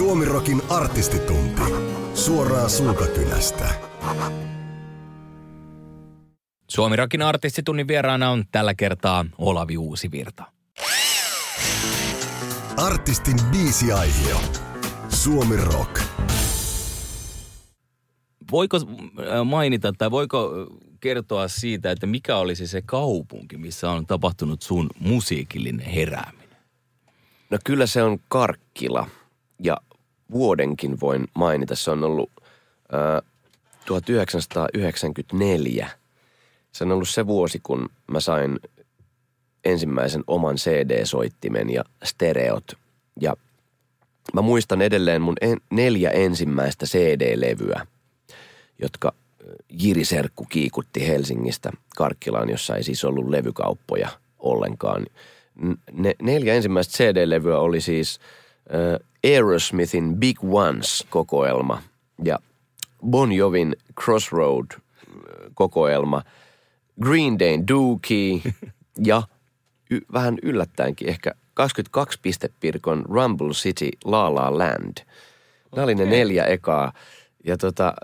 Suomirokin artistitunti. Suoraa suukakynästä. Suomirokin artistitunnin vieraana on tällä kertaa Olavi Uusivirta. Artistin biisiaihio. Suomi Rock. Voiko äh, mainita tai voiko äh, kertoa siitä, että mikä olisi se kaupunki, missä on tapahtunut sun musiikillinen herääminen? No kyllä se on Karkkila ja vuodenkin voin mainita. Se on ollut äh, 1994. Se on ollut se vuosi, kun mä sain ensimmäisen oman CD-soittimen ja stereot. Ja mä muistan edelleen mun en, neljä ensimmäistä CD-levyä, jotka Jiri Serkku kiikutti Helsingistä Karkkilaan, jossa ei siis ollut levykauppoja ollenkaan. Ne, neljä ensimmäistä CD-levyä oli siis Aerosmithin Big Ones-kokoelma ja Bon Jovin Crossroad-kokoelma, Green Dayn Dookie ja y- vähän yllättäenkin ehkä 22 pistepirkon Rumble City La La Land. Nämä oli ne neljä ekaa. Ja, tota,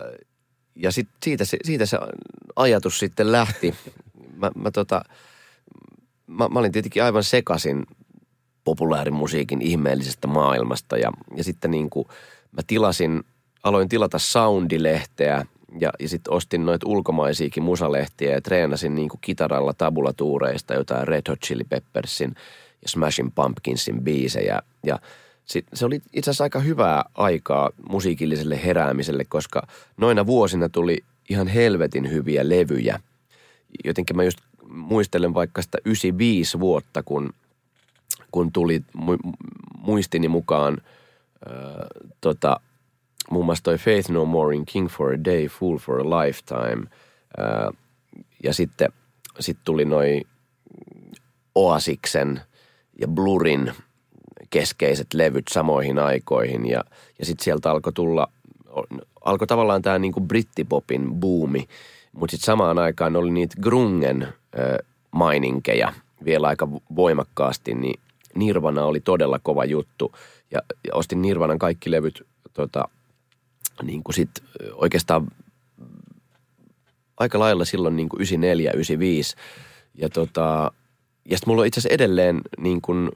ja sit siitä, se, siitä se ajatus sitten lähti. Mä, mä, tota, mä, mä olin tietenkin aivan sekasin populaarimusiikin ihmeellisestä maailmasta. Ja, ja sitten niin kuin mä tilasin, aloin tilata Soundilehteä ja, ja sitten ostin noita ulkomaisiakin musalehtiä ja treenasin niin kuin kitaralla tabulatuureista jotain Red Hot Chili Peppersin ja Smashing Pumpkinsin biisejä. Ja sit, se oli itse asiassa aika hyvää aikaa musiikilliselle heräämiselle, koska noina vuosina tuli ihan helvetin hyviä levyjä. Jotenkin mä just muistelen vaikka sitä 95 vuotta, kun, kun tuli muistini mukaan äh, tota, muun muassa toi Faith No More in King for a Day, Fool for a Lifetime. Ää, ja sitten sit tuli noi Oasiksen ja Blurin keskeiset levyt samoihin aikoihin. Ja, ja sitten sieltä alkoi tulla, alkoi tavallaan tämä niinku brittipopin buumi. Mutta sitten samaan aikaan oli niitä grungen ää, maininkeja vielä aika voimakkaasti, niin Nirvana oli todella kova juttu. Ja, ja ostin Nirvanan kaikki levyt tota, niin kuin sit oikeastaan aika lailla silloin niin kuin 94, 95. Ja, tota, ja sitten mulla on itse asiassa edelleen niin kuin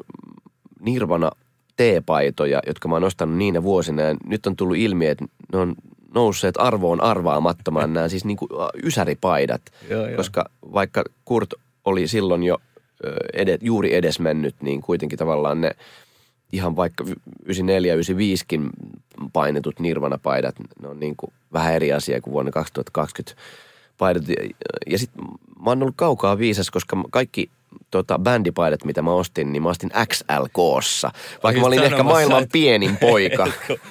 Nirvana teepaitoja, jotka mä oon ostanut niinä vuosina. Ja nyt on tullut ilmi, että ne on nousseet arvoon arvaamattomaan nämä siis niin kuin ysäripaidat. Joo, joo. Koska vaikka Kurt oli silloin jo edes, juuri edesmennyt, niin kuitenkin tavallaan ne – ihan vaikka 94 95kin painetut Nirvana-paidat, ne on niin kuin vähän eri asia kuin vuonna 2020 paidat. Ja sitten mä oon ollut kaukaa viisas, koska kaikki tota, bändipaidat, mitä mä ostin, niin mä ostin XL-koossa. Vaikka mä olin ehkä maailman että... pienin poika.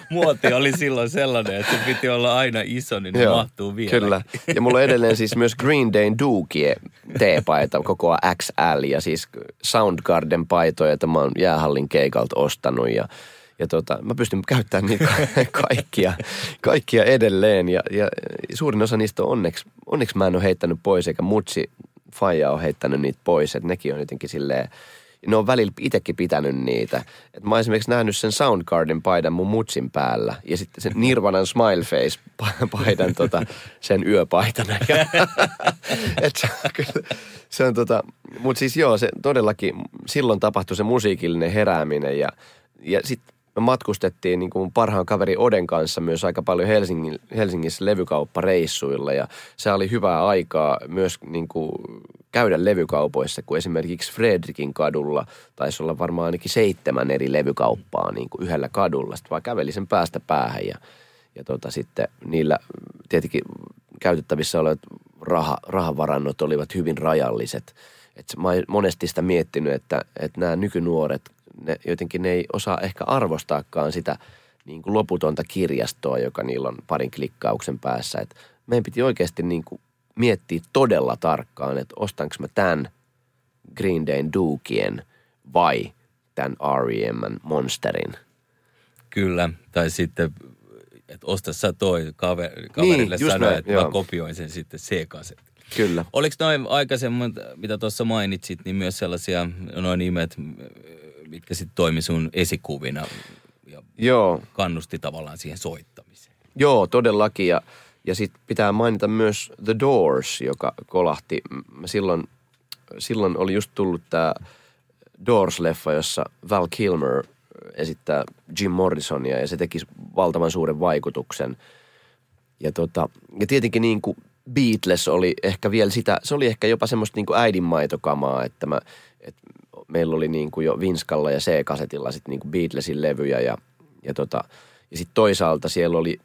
Muoti oli silloin sellainen, että se piti olla aina iso, niin ne Joo, mahtuu vielä. Kyllä. Ja mulla on edelleen siis myös Green Dayn Dookie teepaita, koko XL ja siis Soundgarden paitoja, että mä oon jäähallin keikalta ostanut ja ja tota, mä pystyn käyttämään niitä kaikkia, kaikkia edelleen ja, ja suurin osa niistä on onneksi, onneksi mä en ole heittänyt pois eikä mutsi faija on heittänyt niitä pois, että nekin on jotenkin silleen, ne on välillä itsekin pitänyt niitä. Et mä oon esimerkiksi nähnyt sen Soundgarden paidan mun mutsin päällä ja sitten sen Nirvanan Smileface paidan tota, sen yöpaitana. Et se, on kyllä, se on tota, mutta siis joo, se todellakin silloin tapahtui se musiikillinen herääminen ja, ja sitten me matkustettiin niin kuin parhaan kaveri Oden kanssa myös aika paljon Helsingin, Helsingissä levykauppareissuilla ja se oli hyvää aikaa myös niin kuin käydä levykaupoissa, kun esimerkiksi Fredrikin kadulla taisi olla varmaan ainakin seitsemän eri levykauppaa niin kuin yhdellä kadulla. Sitten vaan käveli sen päästä päähän ja, ja tota, sitten niillä tietenkin käytettävissä olevat raha, rahavarannot olivat hyvin rajalliset. Et mä monesti sitä miettinyt, että, että nämä nykynuoret ne, jotenkin ne ei osaa ehkä arvostaakaan sitä niin kuin loputonta kirjastoa, joka niillä on parin klikkauksen päässä. Et meidän piti oikeasti niin kuin miettiä todella tarkkaan, että ostanko mä tämän Green Dayn Dukien vai tämän R.E.M. Monsterin. Kyllä, tai sitten, että osta sä toi kaver, kaverille niin, sanoa, että joo. mä kopioin sen sitten C-kasetin. Kyllä. Oliko noin aikaisemmin, mitä tuossa mainitsit, niin myös sellaisia noin nimet, mitkä sitten toimi sun esikuvina? Ja Joo, kannusti tavallaan siihen soittamiseen. Joo, todellakin. Ja, ja sitten pitää mainita myös The Doors, joka kolahti. Mä silloin, silloin oli just tullut tämä Doors-leffa, jossa Val Kilmer esittää Jim Morrisonia ja se teki valtavan suuren vaikutuksen. Ja, tota, ja tietenkin niin kuin Beatles oli ehkä vielä sitä, se oli ehkä jopa semmoista niin kuin äidinmaitokamaa, että mä, että meillä oli niin kuin jo Vinskalla ja C-kasetilla sitten niin kuin Beatlesin levyjä ja, ja tota, ja sitten toisaalta siellä oli,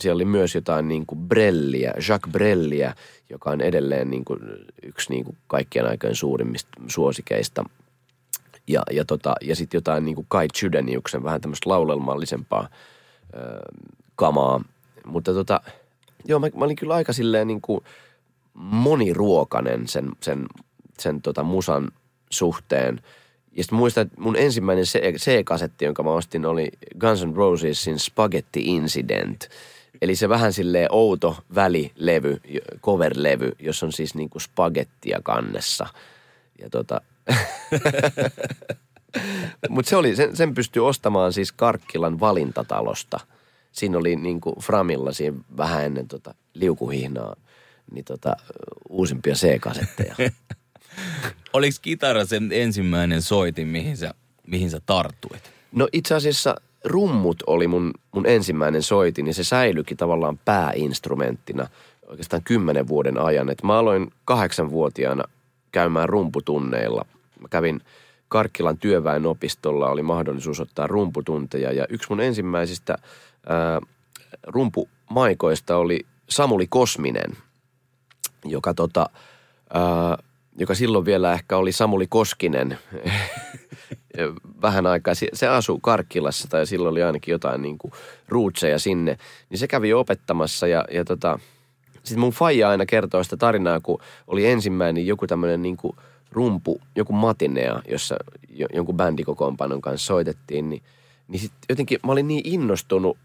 siellä oli myös jotain niin kuin Brelliä, Jacques Brelliä, joka on edelleen niin kuin yksi niin kuin kaikkien aikojen suurimmista suosikeista. Ja, ja, tota, ja sitten jotain niin kuin Kai Chydeniuksen vähän tämmöistä laulelmallisempaa ö, kamaa. Mutta tota, joo, mä, mä olin kyllä aika silleen niin kuin moniruokainen sen, sen, sen tota musan suhteen – ja sitten muistan, että mun ensimmäinen C-kasetti, jonka mä ostin, oli Guns N' Rosesin Spaghetti Incident. Eli se vähän silleen outo välilevy, cover-levy, jossa on siis niinku spagettia kannessa. Ja tota... Mutta se oli, sen, sen pystyi ostamaan siis Karkkilan valintatalosta. Siinä oli niinku Framilla siinä vähän ennen tota liukuhihnaa niin tota, uusimpia C-kasetteja. Oliko kitara sen ensimmäinen soitin, mihin sä, mihin sä tarttuit? No itse asiassa rummut oli mun, mun ensimmäinen soitin ja se säilyikin tavallaan pääinstrumenttina oikeastaan kymmenen vuoden ajan. Et mä aloin kahdeksanvuotiaana käymään rumputunneilla. Mä kävin Karkkilan työväenopistolla, oli mahdollisuus ottaa rumputunteja ja yksi mun ensimmäisistä ää, rumpumaikoista oli Samuli Kosminen, joka tota, ää, joka silloin vielä ehkä oli Samuli Koskinen vähän aikaa. Se asuu Karkkilassa tai silloin oli ainakin jotain niin kuin ruutseja sinne. Niin se kävi opettamassa ja, ja tota, sitten mun faija aina kertoo sitä tarinaa, kun oli ensimmäinen joku tämmöinen niin kuin rumpu, joku matinea, jossa jonkun bändikokoonpanon kanssa soitettiin, niin, niin sitten jotenkin mä olin niin innostunut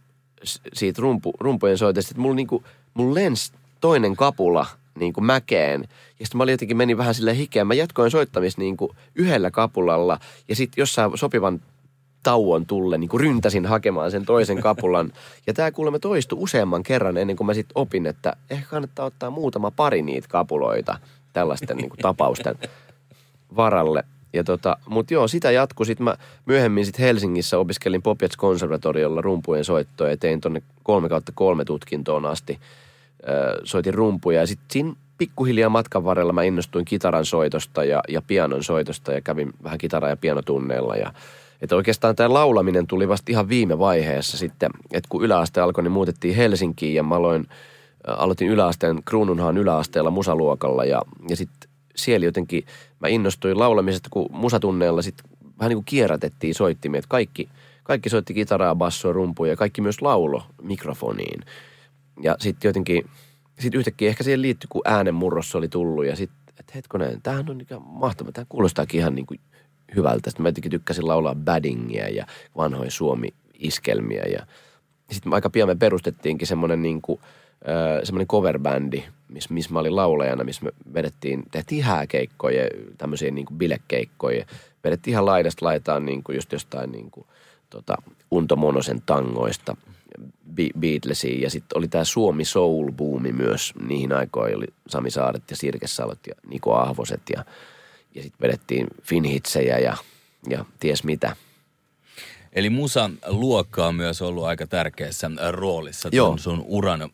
siitä rumpu, rumpujen soitesta, että mulla, niin kuin, mulla lensi toinen kapula – niin kuin mäkeen. Ja sitten mä olin jotenkin meni vähän sille hikeä. Mä jatkoin soittamista niin kuin yhdellä kapulalla ja sitten jossain sopivan tauon tulle niin kuin ryntäsin hakemaan sen toisen kapulan. Ja tämä kuulemma toistui useamman kerran ennen kuin mä sitten opin, että ehkä kannattaa ottaa muutama pari niitä kapuloita tällaisten niin kuin tapausten varalle. Ja tota, mutta joo, sitä jatkui. Sitten mä myöhemmin sit Helsingissä opiskelin Popjats konservatoriolla rumpujen soittoa ja tein tonne kolme kautta kolme tutkintoon asti – soitin rumpuja ja sitten siinä pikkuhiljaa matkan varrella mä innostuin kitaran soitosta ja, ja pianon soitosta ja kävin vähän kitara- ja pianotunneilla ja että oikeastaan tämä laulaminen tuli vasta ihan viime vaiheessa sitten, että kun yläaste alkoi, niin muutettiin Helsinkiin ja mä aloin, aloitin yläasteen Kruununhaan yläasteella musaluokalla ja, ja sitten siellä jotenkin mä innostuin laulamisesta, kun musatunneilla sitten vähän niin kuin kierrätettiin soittimia, että kaikki, kaikki soitti kitaraa, bassoa, rumpuja ja kaikki myös laulo mikrofoniin. Ja sitten jotenkin, sitten yhtäkkiä ehkä siihen liittyi, kun äänenmurros oli tullut ja sitten, että hetkonen, tämähän on ikään mahtava, tämä kuulostaakin ihan niin kuin hyvältä. Sitten mä jotenkin tykkäsin laulaa baddingia ja vanhoja suomi-iskelmiä ja sitten aika pian me perustettiinkin semmoinen niin kuin, semmoinen coverbändi, missä miss mä olin laulajana, missä me vedettiin, tehtiin hääkeikkoja, tämmöisiä niin kuin bilekeikkoja. Vedettiin ihan laidasta laitaan niin kuin just jostain niin kuin, tota, Unto Monosen tangoista – Beatlesiin ja sitten oli tämä Suomi Soul-buumi myös niihin aikoihin. Oli Sami Saaret ja Sirke Salot ja Niko Ahvoset ja, ja sitten vedettiin Finhitsejä ja, ja ties mitä. Eli musan luokka on myös ollut aika tärkeässä roolissa Joo. sun uran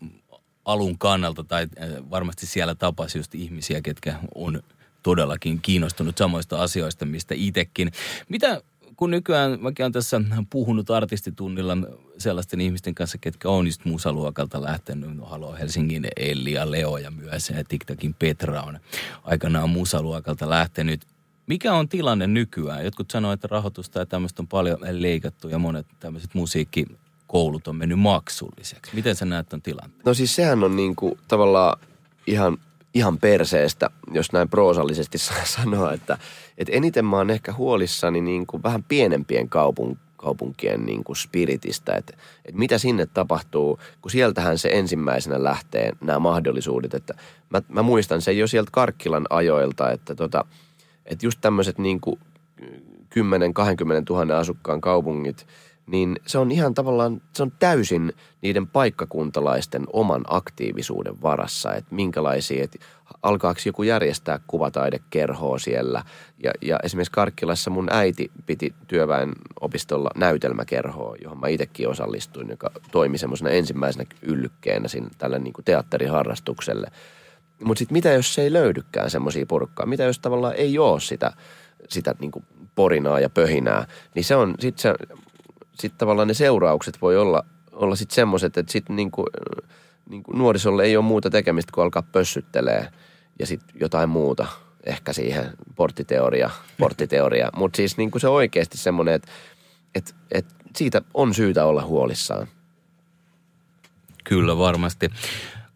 alun kannalta tai äh, varmasti siellä tapasi just ihmisiä, ketkä on todellakin kiinnostunut samoista asioista, mistä itsekin. Mitä kun nykyään mäkin olen tässä puhunut artistitunnilla sellaisten ihmisten kanssa, ketkä on just musaluokalta lähtenyt. No, Halo Helsingin Elli ja Leo ja myös ja TikTokin Petra on aikanaan musaluokalta lähtenyt. Mikä on tilanne nykyään? Jotkut sanoo, että rahoitusta ja tämmöistä on paljon leikattu ja monet tämmöiset musiikkikoulut on mennyt maksulliseksi. Miten sä näet ton tilanteen? No siis sehän on niinku tavallaan ihan ihan perseestä, jos näin proosallisesti saa sanoa, että, että eniten mä oon ehkä huolissani niin kuin vähän pienempien kaupun, kaupunkien niin kuin spiritistä, että, että mitä sinne tapahtuu, kun sieltähän se ensimmäisenä lähtee nämä mahdollisuudet, että mä, mä muistan sen jo sieltä Karkkilan ajoilta, että, tota, että just tämmöiset niin kuin 10-20 000 asukkaan kaupungit, niin se on ihan tavallaan, se on täysin niiden paikkakuntalaisten oman aktiivisuuden varassa, että minkälaisia, että alkaako joku järjestää kuvataidekerhoa siellä. Ja, ja esimerkiksi Karkkilassa mun äiti piti työväen opistolla näytelmäkerhoa, johon mä itsekin osallistuin, joka toimi semmoisena ensimmäisenä yllykkeenä siinä tällä niin kuin teatteriharrastukselle. Mutta sitten mitä jos se ei löydykään semmoisia porukkaa? Mitä jos tavallaan ei ole sitä, sitä niin kuin porinaa ja pöhinää? Niin se on, sitten se, sit tavallaan ne seuraukset voi olla, olla sitten semmoiset, että sitten niin kuin, niin kuin nuorisolle ei ole muuta tekemistä kuin alkaa pössyttelee ja sitten jotain muuta ehkä siihen porttiteoria, porttiteoria. Mutta siis niin kuin se oikeasti semmoinen, että et, et siitä on syytä olla huolissaan. Kyllä varmasti.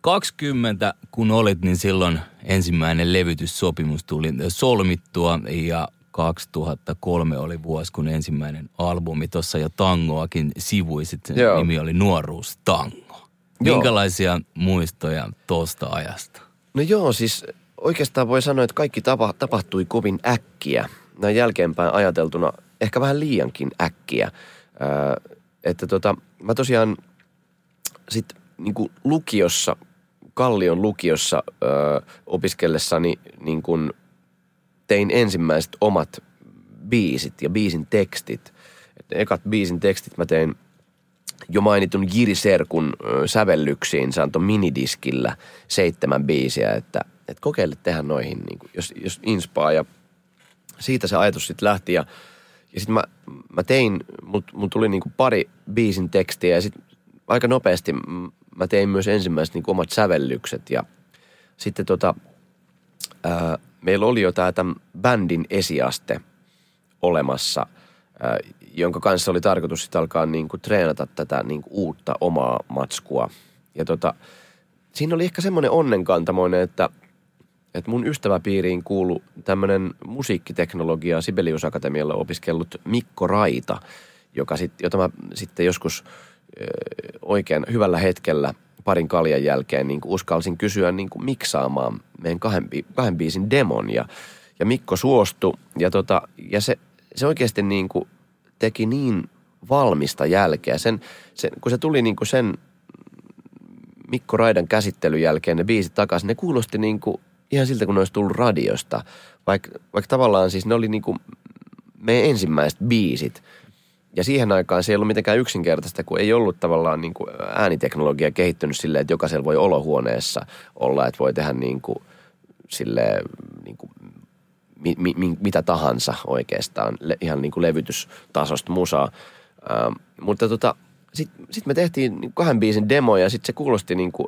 20 kun olit, niin silloin ensimmäinen levytyssopimus tuli solmittua ja 2003 oli vuosi, kun ensimmäinen albumi tuossa jo tangoakin sivuisit. Joo. Nimi oli Nuoruus Tango. Minkälaisia joo. muistoja tuosta ajasta? No joo, siis oikeastaan voi sanoa, että kaikki tapa, tapahtui kovin äkkiä. Näin jälkeenpäin ajateltuna ehkä vähän liiankin äkkiä. Öö, että tota, mä tosiaan sitten niin lukiossa, Kallion lukiossa öö, opiskellessani niin kuin tein ensimmäiset omat biisit ja biisin tekstit. Et ekat biisin tekstit mä tein jo mainitun Jiri Serkun sävellyksiin. Se antoi minidiskillä seitsemän biisiä, että, että kokeile tehdä noihin, niin kuin, jos, jos inspaa. Ja siitä se ajatus sitten lähti ja, ja sitten mä, mä tein, mut, mut tuli niin kuin pari biisin tekstiä ja sitten aika nopeasti mä tein myös ensimmäiset niin omat sävellykset ja sitten tota, ää, meillä oli jo tämä bändin esiaste olemassa, jonka kanssa oli tarkoitus sitten alkaa niin kuin treenata tätä niin kuin uutta omaa matskua. Ja tota, siinä oli ehkä semmoinen onnenkantamoinen, että, että mun ystäväpiiriin kuulu tämmöinen musiikkiteknologia Sibelius Akatemialla opiskellut Mikko Raita, joka sit, jota mä sitten joskus oikein hyvällä hetkellä parin kaljan jälkeen niin uskalsin kysyä niin miksaamaan meidän kahden, kahden biisin demon ja, ja Mikko suostui ja, tota, ja se, se oikeasti niin teki niin valmista jälkeä. Sen, sen, kun se tuli niin sen Mikko Raidan käsittelyn jälkeen ne biisit takaisin, ne kuulosti niin ihan siltä, kun ne olisi tullut radiosta. Vaikka vaik tavallaan siis ne oli niin meidän ensimmäiset biisit. Ja siihen aikaan se ei ollut mitenkään yksinkertaista, kun ei ollut tavallaan niin kuin ääniteknologia kehittynyt silleen, että jokaisella voi olohuoneessa olla, että voi tehdä niin kuin, silleen, niin kuin mi, mi, mitä tahansa oikeastaan, le, ihan niin kuin levytystasosta musaa. Ähm, mutta tota, sitten sit me tehtiin niin kahden biisin demo ja sitten se kuulosti niin kuin,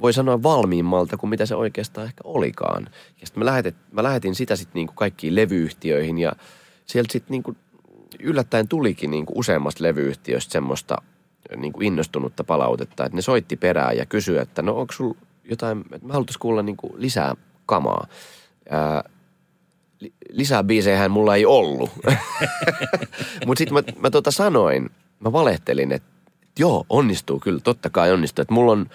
voi sanoa valmiimmalta kuin mitä se oikeastaan ehkä olikaan. Ja sitten mä, mä lähetin sitä sitten niin kuin kaikkiin levyyhtiöihin ja sieltä sitten niin kuin yllättäen tulikin niin kuin useammasta levyyhtiöstä semmoista niin kuin innostunutta palautetta, että ne soitti perään ja kysyi, että no onko sulla jotain, että mä haluaisin kuulla niin kuin lisää kamaa. Ää, lisää biisejä mulla ei ollut. Mutta sitten mä, mä tota sanoin, mä valehtelin, että joo, onnistuu kyllä, totta kai onnistuu. Että mulla on,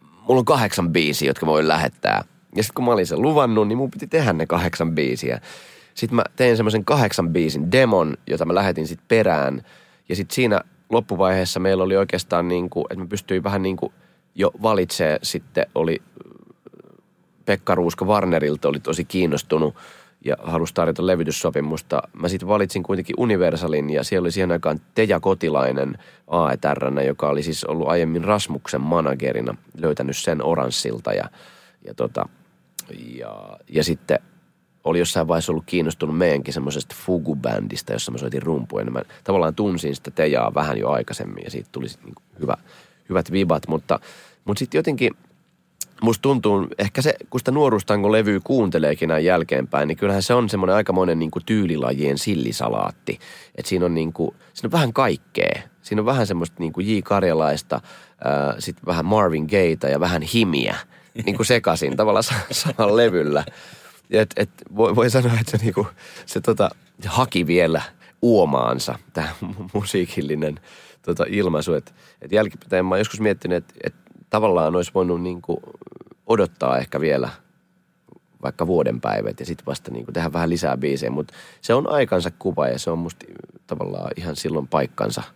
mulla on kahdeksan biisiä, jotka voi lähettää. Ja sitten kun mä olin sen luvannut, niin mun piti tehdä ne kahdeksan biisiä. Sitten mä tein semmoisen kahdeksan biisin demon, jota mä lähetin sitten perään. Ja sitten siinä loppuvaiheessa meillä oli oikeastaan niin kuin, että mä pystyin vähän niin kuin jo valitsee sitten oli Pekka Ruuska Warnerilta oli tosi kiinnostunut ja halusi tarjota levytyssopimusta. Mä sitten valitsin kuitenkin Universalin ja siellä oli siihen aikaan Teja Kotilainen AETRnä, joka oli siis ollut aiemmin Rasmuksen managerina, löytänyt sen oranssilta ja, ja, tota, ja, ja sitten oli jossain vaiheessa ollut kiinnostunut meidänkin semmoisesta Fugu-bändistä, jossa mä soitin rumpuja. Niin mä tavallaan tunsin sitä Tejaa vähän jo aikaisemmin ja siitä tuli niin hyvä, hyvät vibat, mutta, mutta sitten jotenkin musta tuntuu, ehkä se, kun sitä nuoruustanko levyä kuunteleekin näin jälkeenpäin, niin kyllähän se on semmoinen aikamoinen niin tyylilajien sillisalaatti. Että siinä on niin kuin, siinä on vähän kaikkea. Siinä on vähän semmoista niin kuin J. Karjalaista, sitten vähän Marvin Gayetä ja vähän himiä niin kuin sekaisin tavallaan samalla levyllä. Et, et, voi, voi sanoa, että se, niinku, se tota, haki vielä uomaansa, tämä musiikillinen tota, ilmaisu. Että et jälkikäteen mä oon joskus miettinyt, että et tavallaan olisi voinut niinku odottaa ehkä vielä vaikka vuoden päivät ja sitten vasta niinku tehdä vähän lisää biisejä. Mutta se on aikansa kuva ja se on musta tavallaan ihan silloin paikkansa –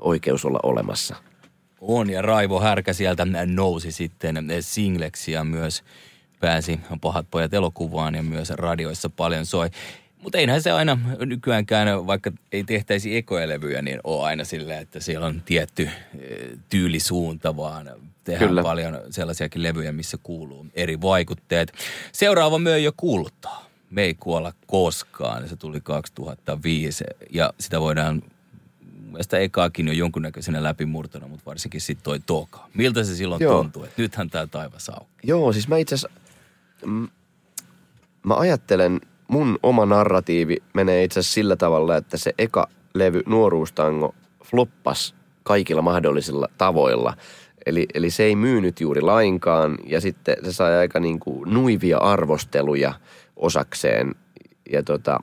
oikeus olla olemassa. On, ja Raivo Härkä sieltä nousi sitten singleksi ja myös pääsi Pahat pojat elokuvaan ja myös radioissa paljon soi. Mutta eihän se aina nykyäänkään, vaikka ei tehtäisi ekoelevyjä, niin on aina sillä, että siellä on tietty eh, tyylisuunta, vaan tehdään Kyllä. paljon sellaisiakin levyjä, missä kuuluu eri vaikutteet. Seuraava myö jo kuuluttaa. Me ei kuolla koskaan. Se tuli 2005 ja sitä voidaan mielestä ekaakin jo jonkunnäköisenä läpimurtona, mutta varsinkin sitten toi toka. Miltä se silloin Joo. tuntuu, että nythän tämä taivas auki? Joo, siis mä itse asiassa, mä ajattelen, mun oma narratiivi menee itse asiassa sillä tavalla, että se eka levy Nuoruustango floppas kaikilla mahdollisilla tavoilla. Eli, eli se ei myynyt juuri lainkaan ja sitten se sai aika niin kuin nuivia arvosteluja osakseen. Ja tota,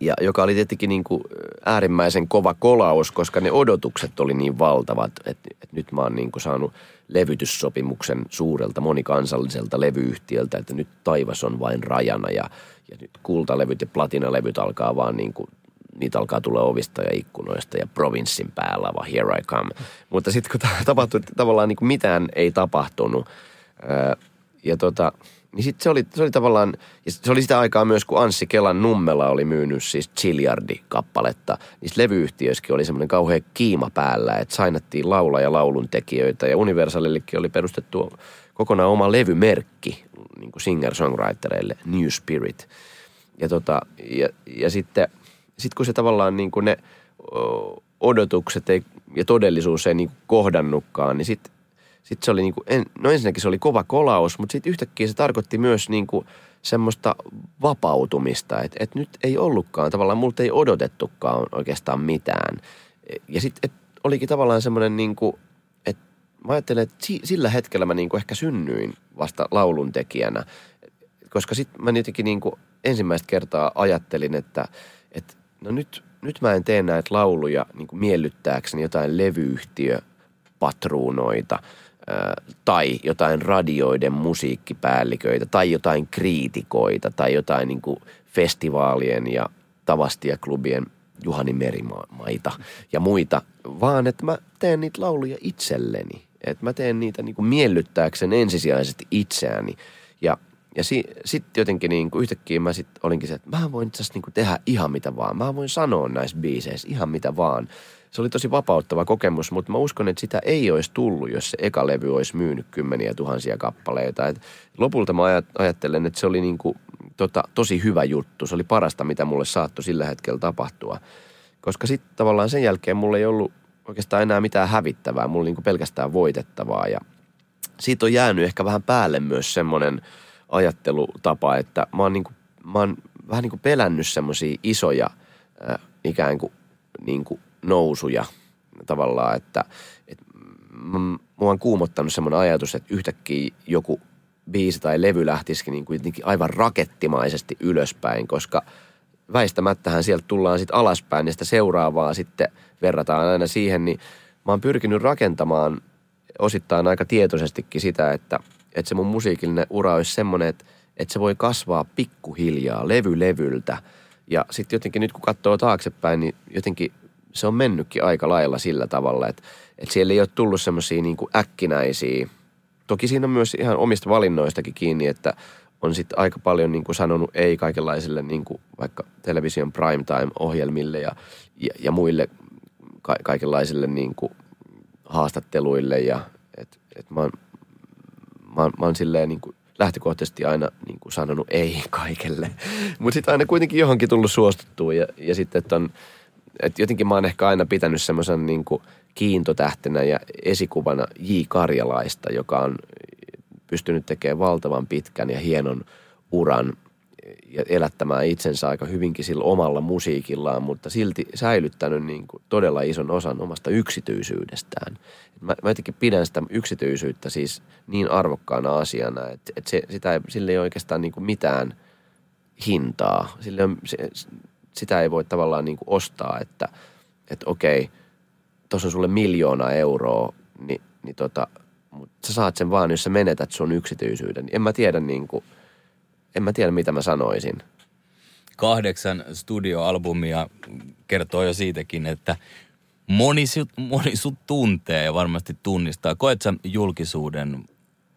ja joka oli tietenkin niin kuin äärimmäisen kova kolaus, koska ne odotukset oli niin valtavat, että, että nyt mä oon niin kuin saanut levytyssopimuksen suurelta monikansalliselta levyyhtiöltä, että nyt taivas on vain rajana ja, ja nyt kultalevyt ja platinalevyt alkaa vaan niin kuin, niitä alkaa tulla ovista ja ikkunoista ja provinssin päällä vaan here I come. Mutta sitten kun tapahtui, tavallaan niin kuin mitään ei tapahtunut ja tota, niin sit se oli, se oli tavallaan, ja se oli sitä aikaa myös, kun Anssi Kelan Nummela oli myynyt siis Chiliardi-kappaletta. Niissä levyyhtiöissäkin oli semmoinen kauhean kiima päällä, että sainattiin laula ja laulun tekijöitä. Ja Universalillekin oli perustettu kokonaan oma levymerkki niin kuin singer-songwritereille, New Spirit. Ja, tota, ja, ja sitten sit kun se tavallaan niin kuin ne odotukset ei, ja todellisuus ei niin kohdannutkaan, niin sitten sitten se oli niin kuin, en, no ensinnäkin se oli kova kolaus, mutta sitten yhtäkkiä se tarkoitti myös niin kuin semmoista vapautumista, että et nyt ei ollutkaan, tavallaan multa ei odotettukaan oikeastaan mitään. Ja sitten olikin tavallaan semmoinen niin kuin, että mä ajattelen, että sillä hetkellä mä niin kuin ehkä synnyin vasta laulun tekijänä, koska sitten mä jotenkin niin kuin ensimmäistä kertaa ajattelin, että, että no nyt, nyt mä en tee näitä lauluja niin kuin miellyttääkseni jotain levyyhtiö patruunoita – tai jotain radioiden musiikkipäälliköitä tai jotain kriitikoita tai jotain niin kuin festivaalien ja Tavastia-klubien Juhani Merimaita ja muita, vaan että mä teen niitä lauluja itselleni. Että mä teen niitä niin kuin miellyttääkseni ensisijaisesti itseäni. Ja, ja si, sitten jotenkin niin kuin yhtäkkiä mä sitten olinkin se, että mä voin itse asiassa niin tehdä ihan mitä vaan. Mä voin sanoa näissä biiseissä ihan mitä vaan se oli tosi vapauttava kokemus, mutta mä uskon, että sitä ei olisi tullut, jos se eka levy olisi myynyt kymmeniä tuhansia kappaleita. Et lopulta mä ajattelen, että se oli niinku, tota, tosi hyvä juttu. Se oli parasta, mitä mulle saattoi sillä hetkellä tapahtua. Koska sitten tavallaan sen jälkeen mulla ei ollut oikeastaan enää mitään hävittävää. Mulla oli niinku pelkästään voitettavaa ja siitä on jäänyt ehkä vähän päälle myös semmoinen ajattelutapa, että mä oon, niinku, mä oon vähän niin kuin pelännyt semmoisia isoja äh, ikään kuin, niin kuin nousuja tavallaan, että, että mua on kuumottanut semmoinen ajatus, että yhtäkkiä joku biisi tai levy lähtisikin niin kuin aivan rakettimaisesti ylöspäin, koska väistämättähän sieltä tullaan sitten alaspäin ja sitä seuraavaa sitten verrataan aina siihen, niin mä oon pyrkinyt rakentamaan osittain aika tietoisestikin sitä, että, että se mun musiikillinen ura olisi semmoinen, että, että se voi kasvaa pikkuhiljaa levy levyltä. Ja sitten jotenkin nyt kun katsoo taaksepäin, niin jotenkin se on mennytkin aika lailla sillä tavalla, että, että siellä ei ole tullut semmoisia niin äkkinäisiä. Toki siinä on myös ihan omista valinnoistakin kiinni, että on sitten aika paljon niin kuin sanonut ei kaikenlaisille niin kuin vaikka television primetime-ohjelmille ja, ja, ja muille ka- kaikenlaisille niin kuin haastatteluille ja et, et mä, oon, mä, oon, mä oon silleen niin kuin lähtökohtaisesti aina niin kuin sanonut ei kaikelle. Mutta sitten aina kuitenkin johonkin tullut suostuttua ja, ja sitten, että on – et jotenkin mä oon ehkä aina pitänyt semmoisen niin kiintotähtenä ja esikuvana J. Karjalaista, joka on pystynyt tekemään valtavan pitkän ja hienon uran ja elättämään itsensä aika hyvinkin sillä omalla musiikillaan, mutta silti säilyttänyt niin kuin todella ison osan omasta yksityisyydestään. Mä, mä jotenkin pidän sitä yksityisyyttä siis niin arvokkaana asiana, että, että se, sitä ei, sille ei oikeastaan niin kuin mitään hintaa. Sille on, se, sitä ei voi tavallaan niin kuin ostaa, että, että okei, tuossa on sulle miljoona euroa, niin, niin tota, mutta sä saat sen vaan, jos sä menetät sun yksityisyyden. En mä tiedä niin kuin, en mä tiedä mitä mä sanoisin. Kahdeksan studioalbumia kertoo jo siitäkin, että Moni, moni sut tuntee ja varmasti tunnistaa. Koet sä julkisuuden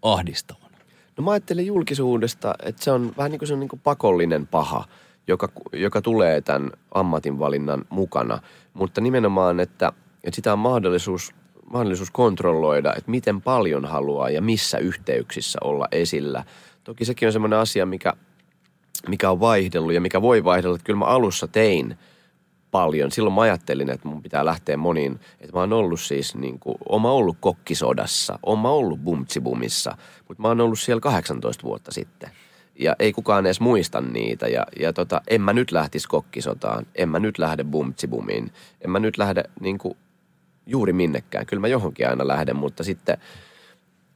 ahdistavana? No mä ajattelen julkisuudesta, että se on vähän niin kuin se on niin kuin pakollinen paha, joka, joka tulee tämän ammatinvalinnan mukana. Mutta nimenomaan, että, että sitä on mahdollisuus, mahdollisuus kontrolloida, että miten paljon haluaa ja missä yhteyksissä olla esillä. Toki sekin on semmoinen asia, mikä, mikä on vaihdellut ja mikä voi vaihdella. Että kyllä mä alussa tein – paljon. Silloin mä ajattelin, että mun pitää lähteä moniin, että mä oon ollut siis niin kuin, oma ollut kokkisodassa, oma ollut bumtsibumissa, mutta mä oon ollut siellä 18 vuotta sitten. Ja ei kukaan edes muista niitä ja, ja tota, en mä nyt lähtisi kokkisotaan, en mä nyt lähde bumtsibumiin, en mä nyt lähde niin kuin, juuri minnekään. Kyllä mä johonkin aina lähden, mutta sitten,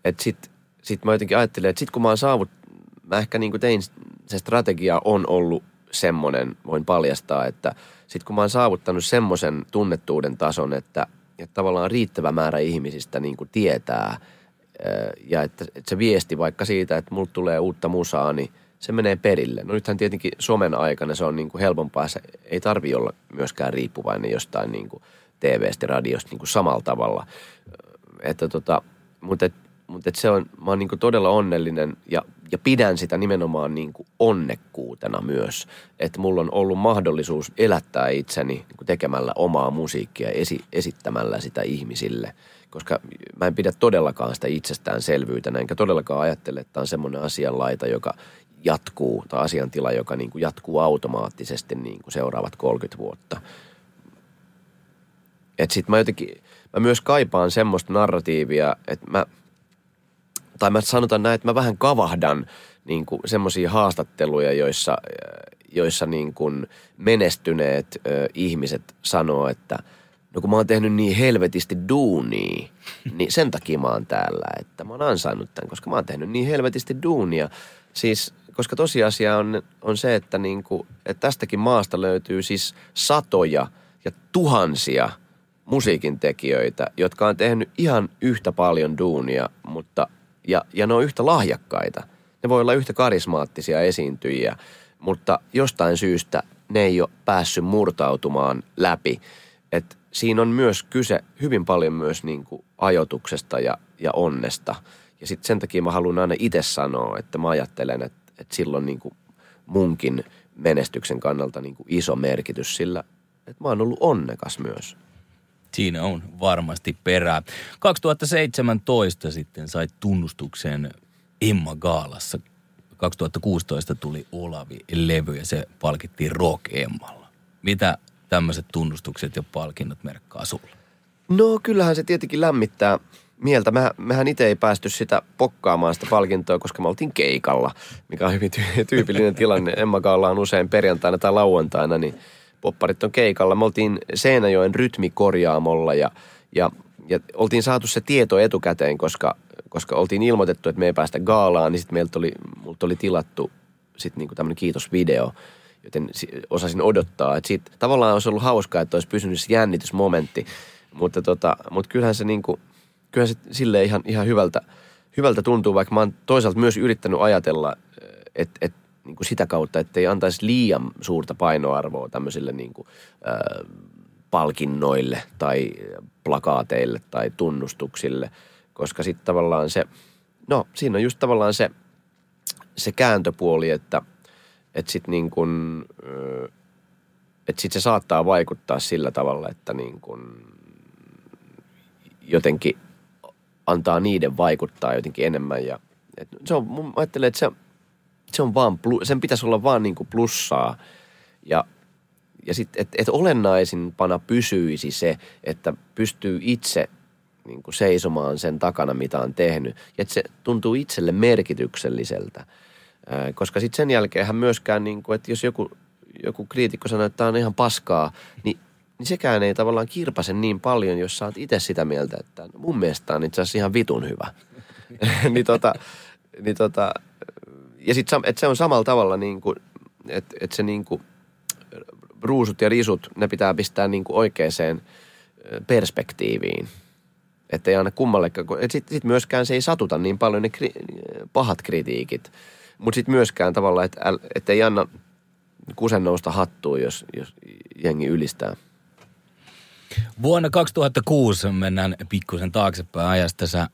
että sit, sit mä jotenkin ajattelin, että sit kun mä oon saavut, mä ehkä niin tein, se strategia on ollut semmoinen, voin paljastaa, että – sitten kun mä oon saavuttanut semmoisen tunnettuuden tason, että, että tavallaan riittävä määrä ihmisistä niin tietää ja että, että se viesti vaikka siitä, että mulla tulee uutta musaa, niin se menee perille. No nythän tietenkin somen aikana se on niin kuin helpompaa. Se ei tarvi olla myöskään riippuvainen jostain niin kuin TV-stä, radiosta niin kuin samalla tavalla. Että tota, mutta et, mutta et se on, mä oon niin kuin todella onnellinen ja ja pidän sitä nimenomaan niin kuin onnekkuutena myös, että mulla on ollut mahdollisuus elättää itseni niin kuin tekemällä omaa musiikkia, esi- esittämällä sitä ihmisille. Koska mä en pidä todellakaan sitä itsestäänselvyytenä, enkä todellakaan ajattele, että tämä on semmoinen asianlaita, joka jatkuu, tai asiantila, joka niin kuin jatkuu automaattisesti niin kuin seuraavat 30 vuotta. Että sit mä jotenkin, mä myös kaipaan semmoista narratiivia, että mä – tai mä sanotaan näin, että mä vähän kavahdan niin semmoisia haastatteluja, joissa, joissa niin kuin menestyneet ihmiset sanoo, että no kun mä oon tehnyt niin helvetisti duunia, niin sen takia mä oon täällä, että mä oon ansainnut tämän, koska mä oon tehnyt niin helvetisti duunia. Siis, koska tosiasia on, on se, että, niin kuin, että tästäkin maasta löytyy siis satoja ja tuhansia musiikin tekijöitä, jotka on tehnyt ihan yhtä paljon duunia, mutta ja, ja ne on yhtä lahjakkaita. Ne voi olla yhtä karismaattisia esiintyjiä, mutta jostain syystä ne ei ole päässyt murtautumaan läpi. Et siinä on myös kyse hyvin paljon myös niin kuin ajotuksesta ja, ja onnesta. Ja sitten sen takia mä haluan aina itse sanoa, että mä ajattelen, että, että silloin niin kuin munkin menestyksen kannalta niin kuin iso merkitys sillä, että mä oon ollut onnekas myös. Siinä on varmasti perää. 2017 sitten sai tunnustuksen Emma Gaalassa. 2016 tuli Olavi-levy ja se palkittiin Rock Emmalla. Mitä tämmöiset tunnustukset ja palkinnot merkkaa sulle? No kyllähän se tietenkin lämmittää mieltä. Mehän, mehän itse ei päästy sitä pokkaamaan sitä palkintoa, koska me oltiin keikalla, mikä on hyvin tyypillinen tilanne. Emma on usein perjantaina tai lauantaina, niin – popparit on keikalla. Me oltiin Seinäjoen rytmikorjaamolla ja, ja, ja oltiin saatu se tieto etukäteen, koska, koska oltiin ilmoitettu, että me ei päästä gaalaan, niin sitten meiltä oli, oli tilattu sitten niinku tämmöinen kiitosvideo, joten osasin odottaa. Että siitä tavallaan olisi ollut hauskaa, että olisi pysynyt se jännitysmomentti, mutta, tota, mutta kyllähän se niinku, kyllähän se silleen ihan, ihan hyvältä, hyvältä tuntuu, vaikka mä oon toisaalta myös yrittänyt ajatella, että, että niin kuin sitä kautta, että ei antaisi liian suurta painoarvoa tämmöisille niin kuin, äh, palkinnoille tai plakaateille tai tunnustuksille, koska sitten tavallaan se, no siinä on just tavallaan se, se kääntöpuoli, että, että sitten niin kuin, että sit se saattaa vaikuttaa sillä tavalla, että niin kuin jotenkin antaa niiden vaikuttaa jotenkin enemmän ja et se on, mä ajattelen, että se, se on vaan, sen pitäisi olla vaan niin kuin plussaa. Ja, ja sitten, että et olennaisimpana pysyisi se, että pystyy itse niin kuin seisomaan sen takana, mitä on tehnyt. Ja että se tuntuu itselle merkitykselliseltä. Koska sitten sen jälkeen myöskään, niin kuin, että jos joku, joku kriitikko sanoo, että tämä on ihan paskaa, niin, niin sekään ei tavallaan kirpase niin paljon, jos sä oot itse sitä mieltä, että mun mielestä on itse asiassa ihan vitun hyvä. niin tota, niin tota, ja sitten että se on samalla tavalla niin kuin, että, että se niin kuin, ruusut ja risut, ne pitää pistää niin kuin oikeaan perspektiiviin. Että ei aina kummallekaan, sitten sit myöskään se ei satuta niin paljon ne kri, pahat kritiikit. Mutta sitten myöskään tavallaan, että et ei anna kusen nousta hattuun, jos, jos jengi ylistää. Vuonna 2006 mennään pikkusen taaksepäin ajasta. Sä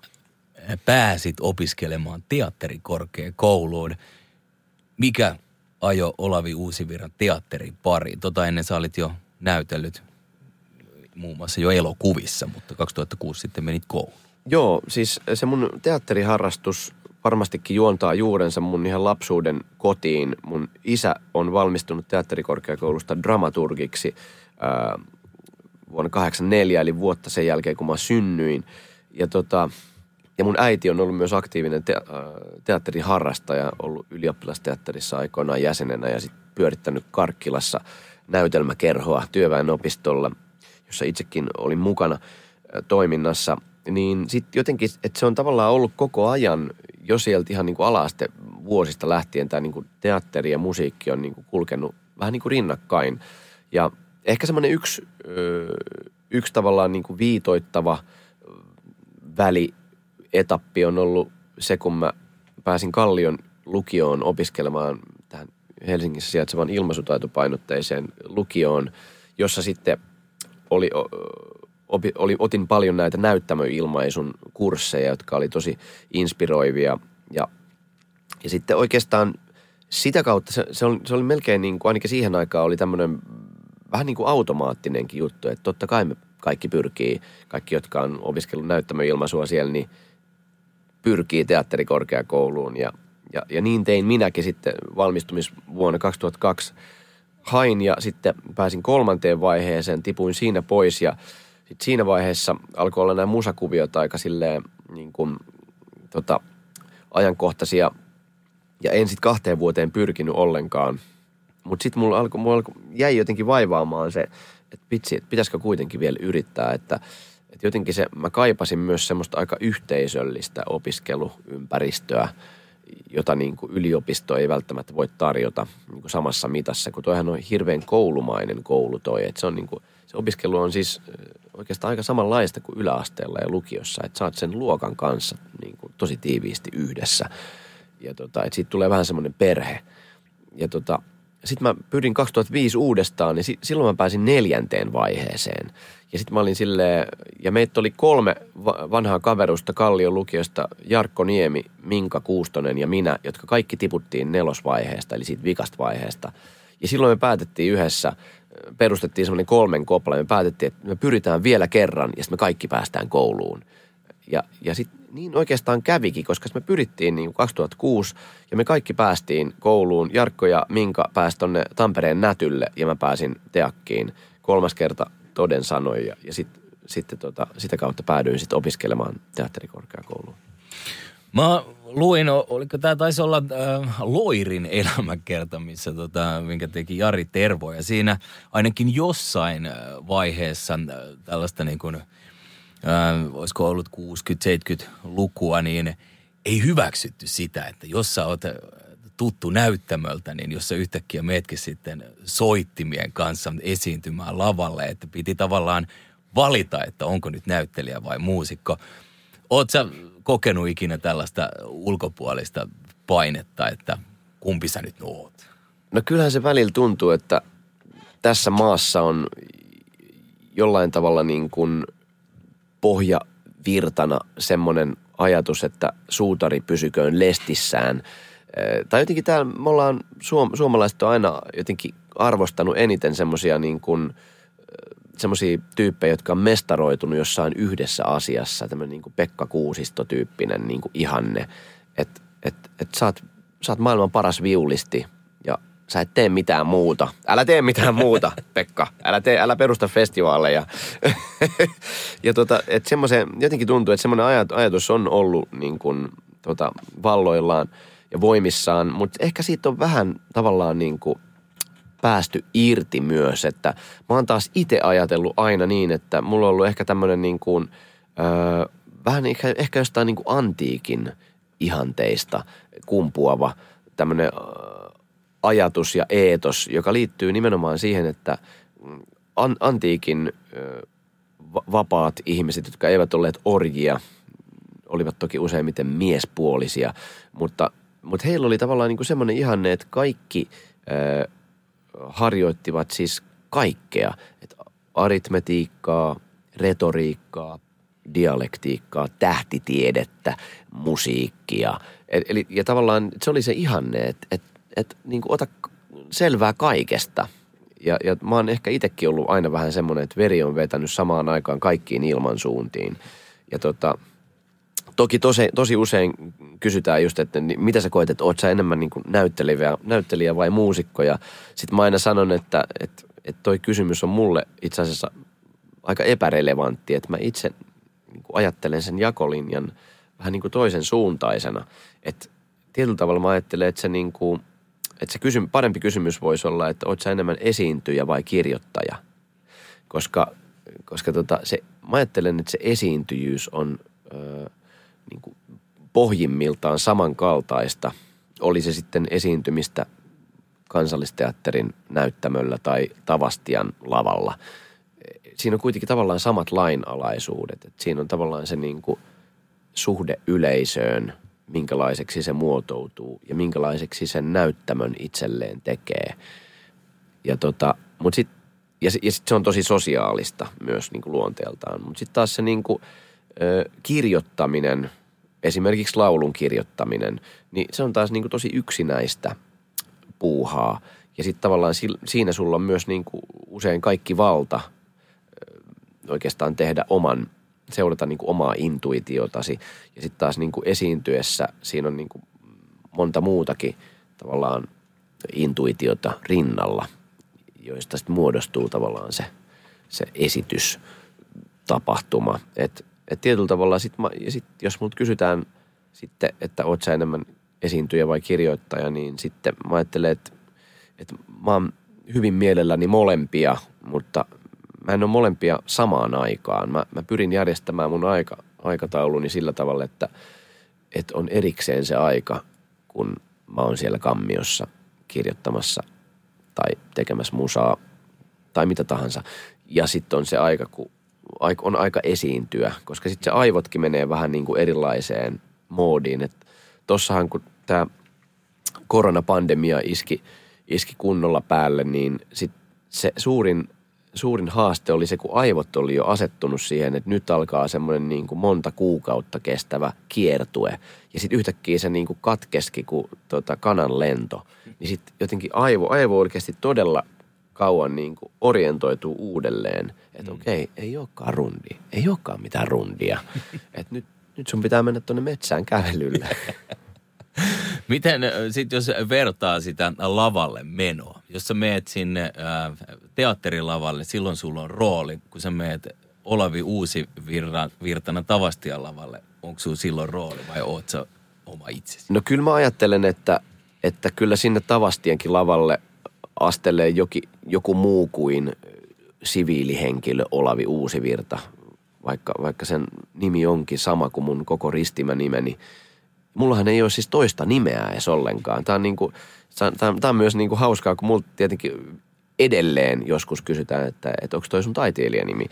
pääsit opiskelemaan teatterikorkeakouluun. Mikä ajo Olavi Uusiviran teatterin pari? Tota ennen sä olit jo näytellyt muun muassa jo elokuvissa, mutta 2006 sitten menit kouluun. Joo, siis se mun teatteriharrastus varmastikin juontaa juurensa mun ihan lapsuuden kotiin. Mun isä on valmistunut teatterikorkeakoulusta dramaturgiksi ää, vuonna 84, eli vuotta sen jälkeen, kun mä synnyin. Ja, tota, ja mun äiti on ollut myös aktiivinen te, ää, teatteriharrastaja, ollut ylioppilasteatterissa aikoinaan jäsenenä ja sitten pyörittänyt Karkkilassa näytelmäkerhoa työväenopistolla, jossa itsekin olin mukana ää, toiminnassa – niin sitten jotenkin, että se on tavallaan ollut koko ajan jo sieltä ihan niin kuin ala-aste vuosista lähtien tämä niin kuin teatteri ja musiikki on niin kuin kulkenut vähän niin kuin rinnakkain. Ja ehkä semmoinen yksi, yksi tavallaan niin kuin viitoittava välietappi on ollut se, kun mä pääsin Kallion lukioon opiskelemaan tähän Helsingissä sijaitsevan ilmaisutaitopainotteiseen lukioon, jossa sitten oli opi, oli, otin paljon näitä näyttämöilmaisun kursseja, jotka oli tosi inspiroivia. Ja, ja sitten oikeastaan sitä kautta se, se, oli, se oli melkein niin kuin, ainakin siihen aikaan oli tämmöinen vähän niin kuin automaattinenkin juttu, että totta kai me kaikki pyrkii, kaikki jotka on opiskellut näyttämöilmaisua siellä, niin pyrkii teatterikorkeakouluun ja, ja, ja niin tein minäkin sitten valmistumisvuonna 2002 hain ja sitten pääsin kolmanteen vaiheeseen, tipuin siinä pois ja sitten siinä vaiheessa alkoi olla nämä musakuviot aika silleen niin kuin, tota, ajankohtaisia. Ja en sitten kahteen vuoteen pyrkinyt ollenkaan. Mutta sitten mulla, alkoi, mulla alkoi, jäi jotenkin vaivaamaan se, että vitsi, että pitäisikö kuitenkin vielä yrittää. Että, että jotenkin se, mä kaipasin myös semmoista aika yhteisöllistä opiskeluympäristöä, jota niin kuin yliopisto ei välttämättä voi tarjota niin kuin samassa mitassa, kun toihan on hirveän koulumainen koulu toi. Että se on niin kuin, se opiskelu on siis oikeastaan aika samanlaista kuin yläasteella ja lukiossa, että saat sen luokan kanssa niin kuin tosi tiiviisti yhdessä. Ja tota, että siitä tulee vähän semmoinen perhe. Ja tota, sitten mä pyrin 2005 uudestaan, niin si- silloin mä pääsin neljänteen vaiheeseen. Ja sitten mä olin silleen, ja meitä oli kolme vanhaa kaverusta Kallion lukiosta, Jarkko Niemi, Minka Kuustonen ja minä, jotka kaikki tiputtiin nelosvaiheesta, eli siitä vikasta vaiheesta. Ja silloin me päätettiin yhdessä – perustettiin semmoinen kolmen kopla ja me päätettiin, että me pyritään vielä kerran ja sitten me kaikki päästään kouluun. Ja, ja sitten niin oikeastaan kävikin, koska me pyrittiin niin 2006 ja me kaikki päästiin kouluun. Jarkko ja Minka pääsi tonne Tampereen Nätylle ja mä pääsin Teakkiin. Kolmas kerta toden sanoi ja, ja sitten sit, tota, sitä kautta päädyin sitten opiskelemaan teatterikorkeakouluun. Mä luin, oliko tämä taisi olla äh, Loirin elämäkerta, missä tota, minkä teki Jari Tervo. Ja siinä ainakin jossain äh, vaiheessa äh, tällaista niin kuin, äh, olisiko ollut 60-70-lukua, niin ei hyväksytty sitä, että jos sä oot äh, tuttu näyttämöltä, niin jos sä yhtäkkiä meetkin sitten soittimien kanssa esiintymään lavalle, että piti tavallaan valita, että onko nyt näyttelijä vai muusikko. Oot sä kokenut ikinä tällaista ulkopuolista painetta, että kumpi sä nyt oot? No kyllähän se välillä tuntuu, että tässä maassa on jollain tavalla niin kuin pohjavirtana semmoinen ajatus, että suutari pysyköön lestissään. Tai jotenkin täällä me ollaan, suom- suomalaiset on aina jotenkin arvostanut eniten semmoisia niin kuin – semmoisia tyyppejä, jotka on mestaroitunut jossain yhdessä asiassa, tämmöinen niin Pekka Kuusisto-tyyppinen niin kuin ihanne, että et, et sä, oot, sä oot maailman paras viulisti ja sä et tee mitään muuta. Älä tee mitään muuta, Pekka. Älä, tee, älä perusta festivaaleja. ja tota, että semmoisen, jotenkin tuntuu, että semmoinen ajatus on ollut niin kuin, tota, valloillaan ja voimissaan, mutta ehkä siitä on vähän tavallaan niin kuin päästy irti myös, että mä oon taas itse ajatellut aina niin, että mulla on ollut ehkä tämmöinen niin kuin, öö, vähän ehkä, ehkä jostain niin kuin antiikin ihanteista kumpuava tämmöinen ajatus ja eetos, joka liittyy nimenomaan siihen, että an, antiikin ö, vapaat ihmiset, jotka eivät olleet orjia, olivat toki useimmiten miespuolisia, mutta, mutta heillä oli tavallaan niin kuin semmoinen ihanne, että kaikki ö, harjoittivat siis kaikkea. Et aritmetiikkaa, retoriikkaa, dialektiikkaa, tähtitiedettä, musiikkia. Eli, ja tavallaan se oli se ihanne, että et, et, niin ota selvää kaikesta. Ja, ja mä oon ehkä itsekin ollut aina vähän semmoinen, että veri on vetänyt samaan aikaan kaikkiin ilmansuuntiin. Ja tota, toki tosi, tosi usein kysytään just, että mitä sä koet, että oot sä enemmän niin näyttelijä, näyttelijä vai muusikko. Ja sit mä aina sanon, että, että, että toi kysymys on mulle itse asiassa aika epärelevantti, että mä itse niin ajattelen sen jakolinjan vähän niin kuin toisen suuntaisena. Että tietyllä tavalla mä ajattelen, että se, niin kuin, että se kysy, parempi kysymys voisi olla, että oot sä enemmän esiintyjä vai kirjoittaja. Koska, koska tota, se, mä ajattelen, että se esiintyjyys on ö, niin kuin pohjimmiltaan samankaltaista. Oli se sitten esiintymistä kansallisteatterin näyttämöllä tai Tavastian lavalla – siinä on kuitenkin tavallaan samat lainalaisuudet. Et siinä on tavallaan se niin kuin suhde yleisöön, minkälaiseksi se muotoutuu ja minkälaiseksi sen näyttämön itselleen tekee. Ja tota, mut sit, ja, ja sit se on tosi sosiaalista myös niin kuin luonteeltaan. Mutta sitten taas se niin kuin, ö, kirjoittaminen, esimerkiksi laulun kirjoittaminen, niin se on taas niin kuin tosi yksinäistä puuhaa. Ja sitten tavallaan siinä sulla on myös niin kuin usein kaikki valta – oikeastaan tehdä oman, seurata niin kuin omaa intuitiotasi. Ja sitten taas niin kuin esiintyessä siinä on niin kuin monta muutakin tavallaan intuitiota rinnalla, joista sitten muodostuu tavallaan se, se esitys, tapahtuma. Et, et tietyllä tavalla sit, mä, ja sit, jos mut kysytään sitten, että oot sä enemmän esiintyjä vai kirjoittaja, niin sitten mä ajattelen, että, että mä oon hyvin mielelläni molempia, mutta mä en ole molempia samaan aikaan. Mä, mä pyrin järjestämään mun aika, aikatauluni sillä tavalla, että, että on erikseen se aika, kun mä oon siellä kammiossa kirjoittamassa tai tekemässä musaa tai mitä tahansa. Ja sitten on se aika, kun on aika esiintyä, koska sitten se aivotkin menee vähän niin kuin erilaiseen moodiin. Että tossahan kun tämä koronapandemia iski, iski kunnolla päälle, niin sit se suurin suurin haaste oli se, kun aivot oli jo asettunut siihen, että nyt alkaa semmoinen niin kuin monta kuukautta kestävä kiertue. Ja sitten yhtäkkiä se niin kuin katkeski kuin tota kanan lento. Niin sitten jotenkin aivo, aivo oikeasti todella kauan niin kuin orientoituu uudelleen. Että mm. okei, ei olekaan rundi. Ei olekaan mitään rundia. Että nyt, nyt sun pitää mennä tuonne metsään kävelylle. Miten sitten jos vertaa sitä lavalle menoa, jos sä meet sinne ää, teatterilavalle, silloin sulla on rooli, kun sä meet Olavi Uusi virtana Tavastian lavalle, onko sulla silloin rooli vai oot sä oma itsesi? No kyllä mä ajattelen, että, että kyllä sinne Tavastienkin lavalle astelee joki, joku muu kuin siviilihenkilö Olavi Uusivirta, vaikka, vaikka sen nimi onkin sama kuin mun koko ristimänimeni. nimeni mullahan ei ole siis toista nimeä edes ollenkaan. Tämä on, niin kuin, tämä, tämä on myös niin kuin hauskaa, kun multa tietenkin edelleen joskus kysytään, että, että onko toi sun taiteilijanimi.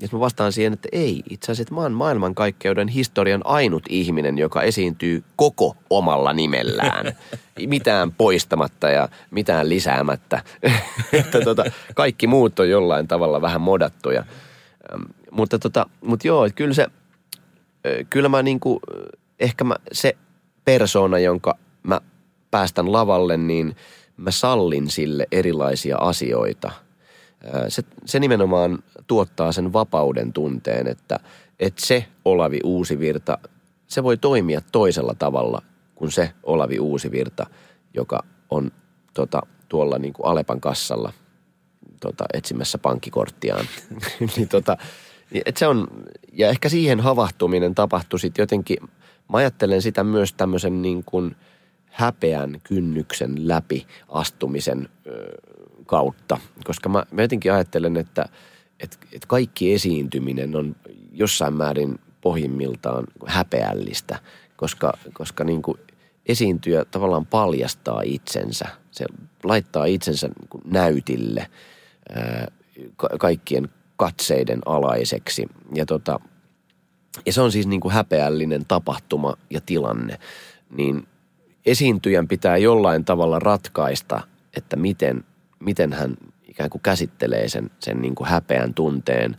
Ja mä vastaan siihen, että ei. Itse asiassa mä oon maailmankaikkeuden historian ainut ihminen, joka esiintyy koko omalla nimellään. Mitään poistamatta ja mitään lisäämättä. että tota, kaikki muut on jollain tavalla vähän modattuja. mutta, tota, mutta joo, kyllä se, kyllä mä niinku, ehkä mä, se persona, jonka mä päästän lavalle, niin mä sallin sille erilaisia asioita. Se, se nimenomaan tuottaa sen vapauden tunteen, että, että se Olavi Uusivirta, se voi toimia toisella tavalla kuin se Olavi Uusivirta, joka on tota, tuolla niin kuin Alepan kassalla tota, etsimässä pankkikorttiaan. niin, tota, et se on, ja ehkä siihen havahtuminen tapahtui sitten jotenkin – Mä ajattelen sitä myös tämmöisen niin kuin häpeän kynnyksen läpi astumisen kautta, koska mä, mä jotenkin ajattelen, että, että, että kaikki esiintyminen on jossain määrin pohjimmiltaan häpeällistä, koska, koska niin kuin esiintyjä tavallaan paljastaa itsensä. Se laittaa itsensä niin näytille ää, kaikkien katseiden alaiseksi. Ja tota, ja se on siis niin kuin häpeällinen tapahtuma ja tilanne. Niin esiintyjän pitää jollain tavalla ratkaista, että miten, miten hän ikään kuin käsittelee sen, sen niin kuin häpeän tunteen.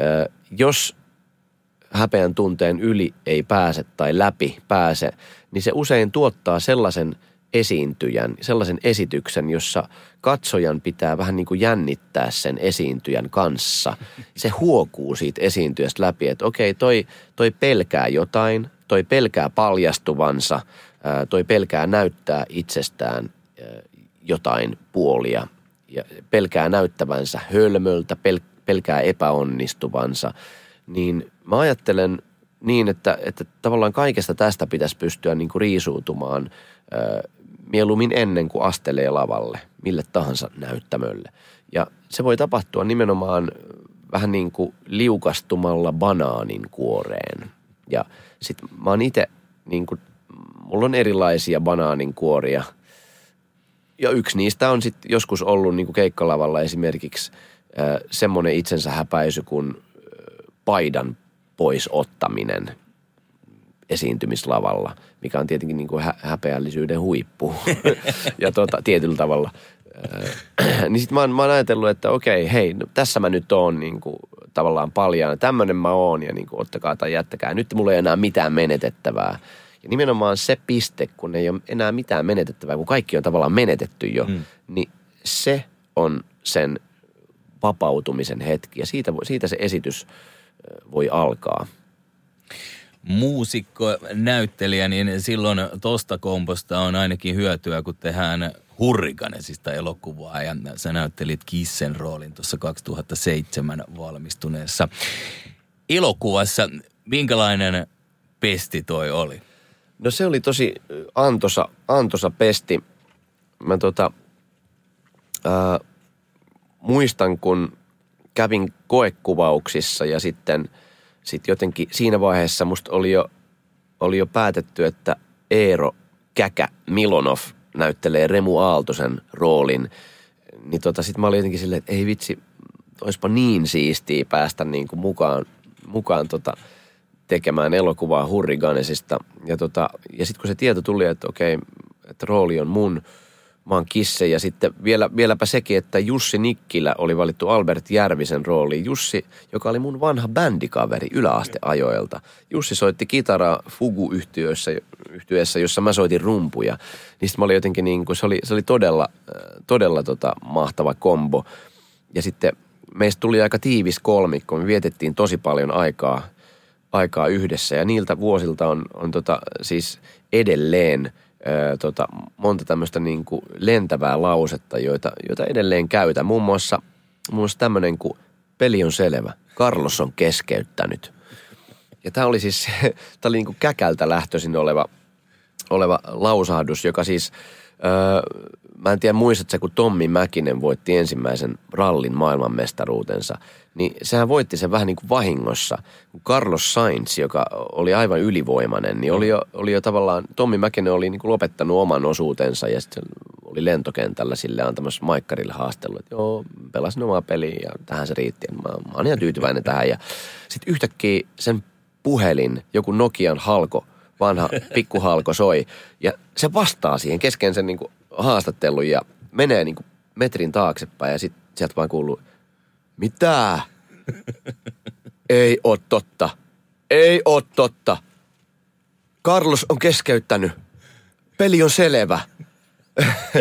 Ö, jos häpeän tunteen yli ei pääse tai läpi pääse, niin se usein tuottaa sellaisen esiintyjän, sellaisen esityksen, jossa katsojan pitää vähän niin kuin jännittää sen esiintyjän kanssa. Se huokuu siitä esiintyjästä läpi, että okei, toi, toi pelkää jotain, toi pelkää paljastuvansa, toi pelkää näyttää itsestään jotain puolia ja pelkää näyttävänsä hölmöltä, pelkää epäonnistuvansa, niin mä ajattelen niin, että, että tavallaan kaikesta tästä pitäisi pystyä niin kuin riisuutumaan ö, mieluummin ennen kuin astelee lavalle, mille tahansa näyttämölle. Ja se voi tapahtua nimenomaan vähän niin kuin liukastumalla banaanin kuoreen. Ja sit mä oon itse, niin kuin, mulla on erilaisia banaanin kuoria. Ja yksi niistä on sitten joskus ollut niin kuin keikkalavalla esimerkiksi äh, semmoinen itsensä häpäisy kuin paidan pois ottaminen esiintymislavalla, mikä on tietenkin niin kuin hä- häpeällisyyden huippu ja tota, tietyllä tavalla. niin sitten mä, mä oon ajatellut, että okei, hei, no, tässä mä nyt oon niin kuin, tavallaan paljaan. Tämmöinen mä oon ja niin kuin, ottakaa tai jättäkää. Nyt mulla ei enää mitään menetettävää. Ja nimenomaan se piste, kun ei ole enää mitään menetettävää, kun kaikki on tavallaan menetetty jo, mm. niin se on sen vapautumisen hetki. Ja siitä, siitä se esitys voi alkaa. Muusikko, näyttelijä, niin silloin tosta komposta on ainakin hyötyä, kun tehdään hurrikanesista elokuvaa ja sä näyttelit Kissen roolin tuossa 2007 valmistuneessa elokuvassa. Minkälainen pesti toi oli? No se oli tosi antosa, antosa pesti. Mä tota, ää, muistan, kun kävin koekuvauksissa ja sitten sit jotenkin siinä vaiheessa musta oli jo, oli jo päätetty, että Eero Käkä Milonov näyttelee Remu Aaltosen roolin. Niin tota, sit mä olin jotenkin silleen, että ei vitsi, olisipa niin siistiä päästä niin kuin mukaan, mukaan tota, tekemään elokuvaa Hurriganesista. Ja, tota, ja sitten kun se tieto tuli, että okei, että rooli on mun – mä oon kisse. Ja sitten vielä, vieläpä sekin, että Jussi Nikkilä oli valittu Albert Järvisen rooliin. Jussi, joka oli mun vanha bändikaveri yläasteajoilta. Jussi soitti kitaraa Fugu-yhtiössä, yhtiössä, jossa mä soitin rumpuja. Niin mä olin jotenkin niin kuin, se oli, se oli todella, todella tota mahtava kombo. Ja sitten meistä tuli aika tiivis kolmikko. Me vietettiin tosi paljon aikaa, aikaa yhdessä ja niiltä vuosilta on, on tota, siis edelleen – tota, monta tämmöistä niin lentävää lausetta, joita, joita edelleen käytän. Muun muassa, muassa tämmöinen kuin peli on selvä. Carlos on keskeyttänyt. Ja tämä oli siis, tämä oli niin kuin käkältä lähtöisin oleva, oleva lausahdus, joka siis, öö, mä en tiedä muistatko kun Tommi Mäkinen voitti ensimmäisen rallin maailmanmestaruutensa – niin sehän voitti sen vähän niin kuin vahingossa. Carlos Sainz, joka oli aivan ylivoimainen, niin oli jo, oli jo tavallaan, Tommi Mäkinen oli niin kuin lopettanut oman osuutensa ja sitten oli lentokentällä sille antamassa Maikkarille haastelu, että joo, pelasin omaa peliä ja tähän se riitti. Mä, mä oon ihan tyytyväinen tähän ja sitten yhtäkkiä sen puhelin, joku Nokian halko, vanha pikkuhalko soi ja se vastaa siihen kesken sen niin kuin haastattelun ja menee niin kuin metrin taaksepäin ja sitten sieltä vaan kuuluu – mitä? Ei oo totta. Ei oo totta. Carlos on keskeyttänyt. Peli on selvä.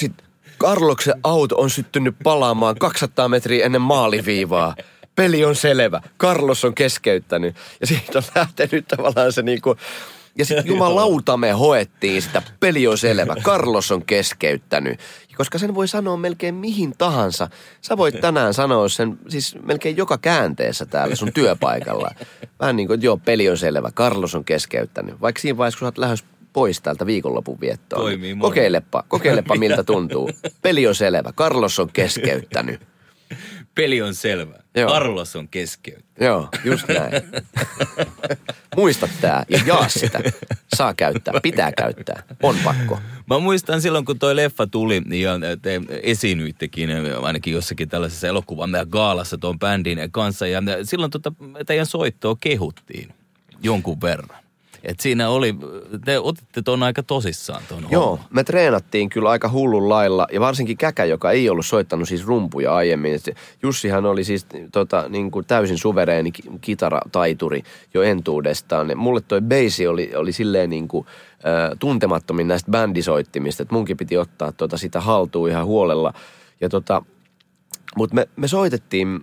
Sitten Carloksen auto on syttynyt palaamaan 200 metriä ennen maaliviivaa. Peli on selvä. Carlos on keskeyttänyt. Ja siitä on lähtenyt tavallaan se niinku... Ja sitten jumalauta me hoettiin sitä. Peli on selvä. Carlos on keskeyttänyt koska sen voi sanoa melkein mihin tahansa. Sä voit tänään sanoa sen siis melkein joka käänteessä täällä sun työpaikalla. Vähän niin kuin, että joo, peli on selvä, Carlos on keskeyttänyt. Vaikka siinä vaiheessa, kun sä oot lähes pois täältä viikonlopun viettoon. Toimii kokeilepa, kokeilepa miltä tuntuu. Peli on selvä, Carlos on keskeyttänyt. Peli on selvä. Joo. Carlos on keskeyttänyt. Joo, just näin. Muista tää ja jaa sitä. Saa käyttää, pitää käyttää. On pakko. Mä muistan silloin, kun toi leffa tuli ja te esiinnyittekin ainakin jossakin tällaisessa elokuvan gaalassa tuon bändin kanssa. Ja silloin tota, teidän soittoa kehuttiin jonkun verran. Et siinä oli, te otitte tuon aika tosissaan tuon Joo, homman. me treenattiin kyllä aika hullun lailla ja varsinkin Käkä, joka ei ollut soittanut siis rumpuja aiemmin. Et Jussihan oli siis tota, niin kuin täysin suvereeni ki- kitarataituri jo entuudestaan. Ja mulle toi bass oli, oli silleen niin kuin, äh, tuntemattomin näistä bändisoittimista, että munkin piti ottaa tota sitä haltuun ihan huolella. Ja tota, mutta me, me soitettiin,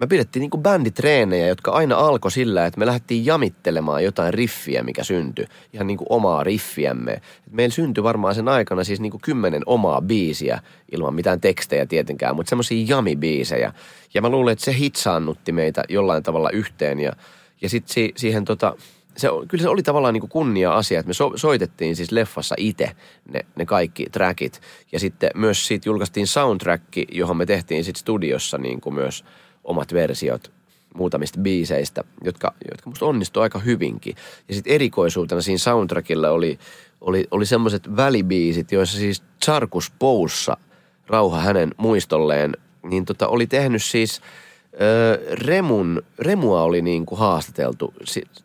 me pidettiin niinku bänditreenejä, jotka aina alkoi sillä, että me lähdettiin jamittelemaan jotain riffiä, mikä syntyi. Ihan niinku omaa riffiämme. Meillä syntyi varmaan sen aikana siis niinku kymmenen omaa biisiä, ilman mitään tekstejä tietenkään, mutta semmoisia jamibiisejä. Ja mä luulen, että se hitsaannutti meitä jollain tavalla yhteen ja, ja sitten si, siihen tota, se, kyllä se oli tavallaan niin kuin kunnia-asia, että me so, soitettiin siis leffassa itse ne, ne kaikki trackit. Ja sitten myös siitä julkaistiin soundtrack, johon me tehtiin sitten studiossa niin kuin myös omat versiot muutamista biiseistä, jotka, jotka musta onnistui aika hyvinkin. Ja sitten erikoisuutena siinä soundtrackilla oli, oli, oli semmoiset välibiisit, joissa siis Charkus Poussa, rauha hänen muistolleen, niin tota, oli tehnyt siis ö, Remun, Remua oli niin kuin haastateltu,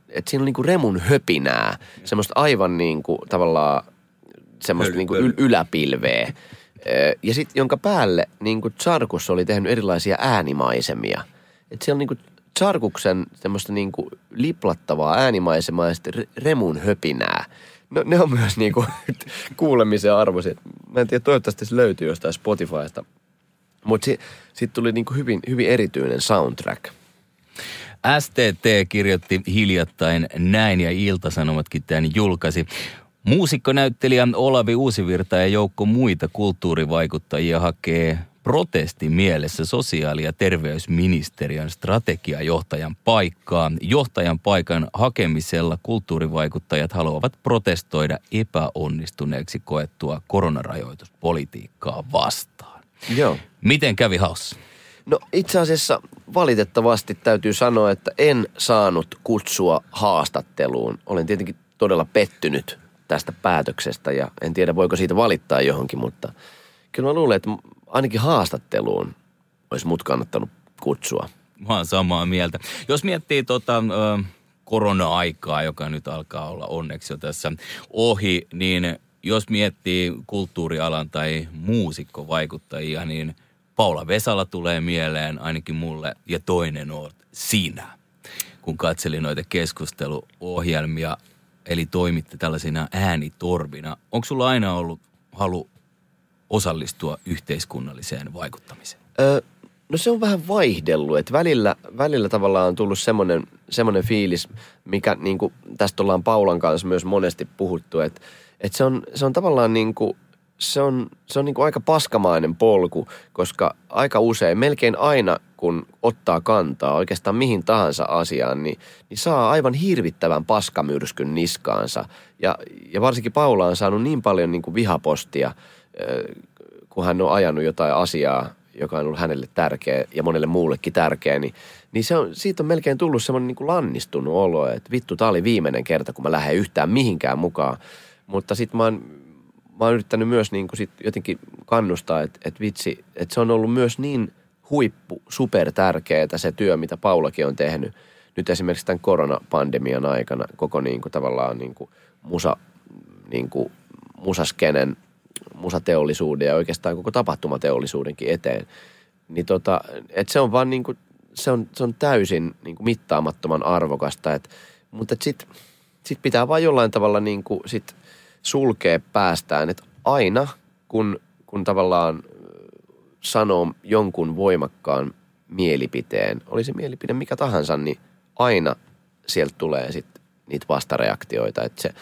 että siinä oli niin kuin Remun höpinää, semmoista aivan niin kuin tavallaan semmoista niin höl- yl- yläpilveä. Ja sitten jonka päälle niin kuin Charkus oli tehnyt erilaisia äänimaisemia. Että siellä on niin kuin Charkuksen semmoista niin kuin liplattavaa äänimaisemaa ja sitten Re- Remun höpinää. No, ne on myös niin kuin kuulemisen arvoiset. Mä en tiedä, toivottavasti se löytyy jostain Spotifysta. Mutta si, sitten tuli niin kuin hyvin, hyvin erityinen soundtrack. STT kirjoitti hiljattain näin ja Iltasanomatkin tämän julkaisi. Muusikkonäyttelijä Olavi Uusivirta ja joukko muita kulttuurivaikuttajia hakee protesti mielessä sosiaali- ja terveysministeriön strategiajohtajan paikkaa. Johtajan paikan hakemisella kulttuurivaikuttajat haluavat protestoida epäonnistuneeksi koettua koronarajoituspolitiikkaa vastaan. Joo. Miten kävi haussa? No itse asiassa valitettavasti täytyy sanoa, että en saanut kutsua haastatteluun. Olen tietenkin todella pettynyt tästä päätöksestä ja en tiedä voiko siitä valittaa johonkin, mutta kyllä mä luulen, että ainakin haastatteluun olisi mut kannattanut kutsua. Mä oon samaa mieltä. Jos miettii tota, korona-aikaa, joka nyt alkaa olla onneksi jo tässä ohi, niin jos miettii kulttuurialan tai muusikkovaikuttajia, niin Paula Vesala tulee mieleen ainakin mulle ja toinen oot sinä, kun katselin noita keskusteluohjelmia, eli toimitte tällaisina äänitorvina. Onko sulla aina ollut halu osallistua yhteiskunnalliseen vaikuttamiseen? Ö, no se on vähän vaihdellut, että välillä, välillä tavallaan on tullut semmoinen, semmoinen fiilis, mikä niin kuin, tästä ollaan Paulan kanssa myös monesti puhuttu, että, että se, on, se on tavallaan niin kuin, se on, se on niin kuin aika paskamainen polku, koska aika usein, melkein aina kun ottaa kantaa oikeastaan mihin tahansa asiaan, niin, niin saa aivan hirvittävän paskamyrskyn niskaansa. Ja, ja varsinkin Paula on saanut niin paljon niin kuin vihapostia, kun hän on ajanut jotain asiaa, joka on ollut hänelle tärkeä ja monelle muullekin tärkeä, niin, niin se on, siitä on melkein tullut semmoinen niin lannistunut olo, että vittu, tämä oli viimeinen kerta, kun mä lähden yhtään mihinkään mukaan. Mutta sitten mä mä oon yrittänyt myös niin kuin sit jotenkin kannustaa, että, että vitsi, että se on ollut myös niin huippu, super tärkeää se työ, mitä Paulakin on tehnyt nyt esimerkiksi tämän koronapandemian aikana koko niin kuin tavallaan niin kuin musa, niin kuin musaskenen, musateollisuuden ja oikeastaan koko tapahtumateollisuudenkin eteen. Niin tota, et se on vaan niin kuin, se on, se on täysin niin kuin mittaamattoman arvokasta, et, mutta sitten sit pitää vaan jollain tavalla niin kuin sit sulkea päästään, että aina kun, kun tavallaan sanoo jonkun voimakkaan mielipiteen, oli se mielipide mikä tahansa, niin aina sieltä tulee sitten niitä vastareaktioita. Että se,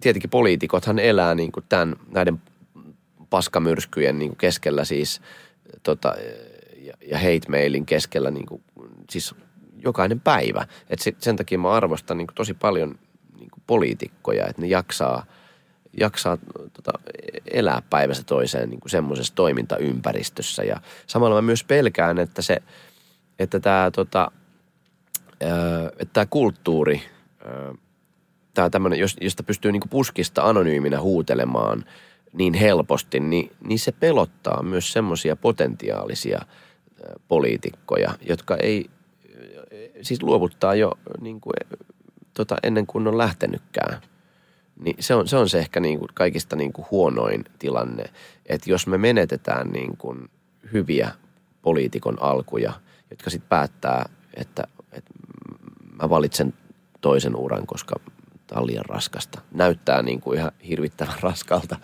tietenkin poliitikothan elää niin kuin tämän, näiden paskamyrskyjen niin kuin keskellä siis tota, ja, ja hate mailin keskellä niin kuin, siis jokainen päivä. Et sen takia mä arvostan niin kuin tosi paljon niin kuin poliitikkoja, että ne jaksaa, jaksaa tota, elää päivästä toiseen niin kuin semmoisessa toimintaympäristössä. Ja samalla mä myös pelkään, että se, että tämä tota, että tää kulttuuri, tää tämmönen, jos, josta pystyy niinku puskista anonyyminä huutelemaan niin helposti, niin, niin se pelottaa myös semmoisia potentiaalisia poliitikkoja, jotka ei, siis luovuttaa jo niin kuin tota, ennen kuin on lähtenytkään. Niin se on se, on se ehkä niin kuin kaikista niin kuin huonoin tilanne, että jos me menetetään niin kuin hyviä poliitikon alkuja, jotka sitten päättää, että, että mä valitsen toisen uran, koska tämä on liian raskasta. Näyttää niin kuin ihan hirvittävän raskalta.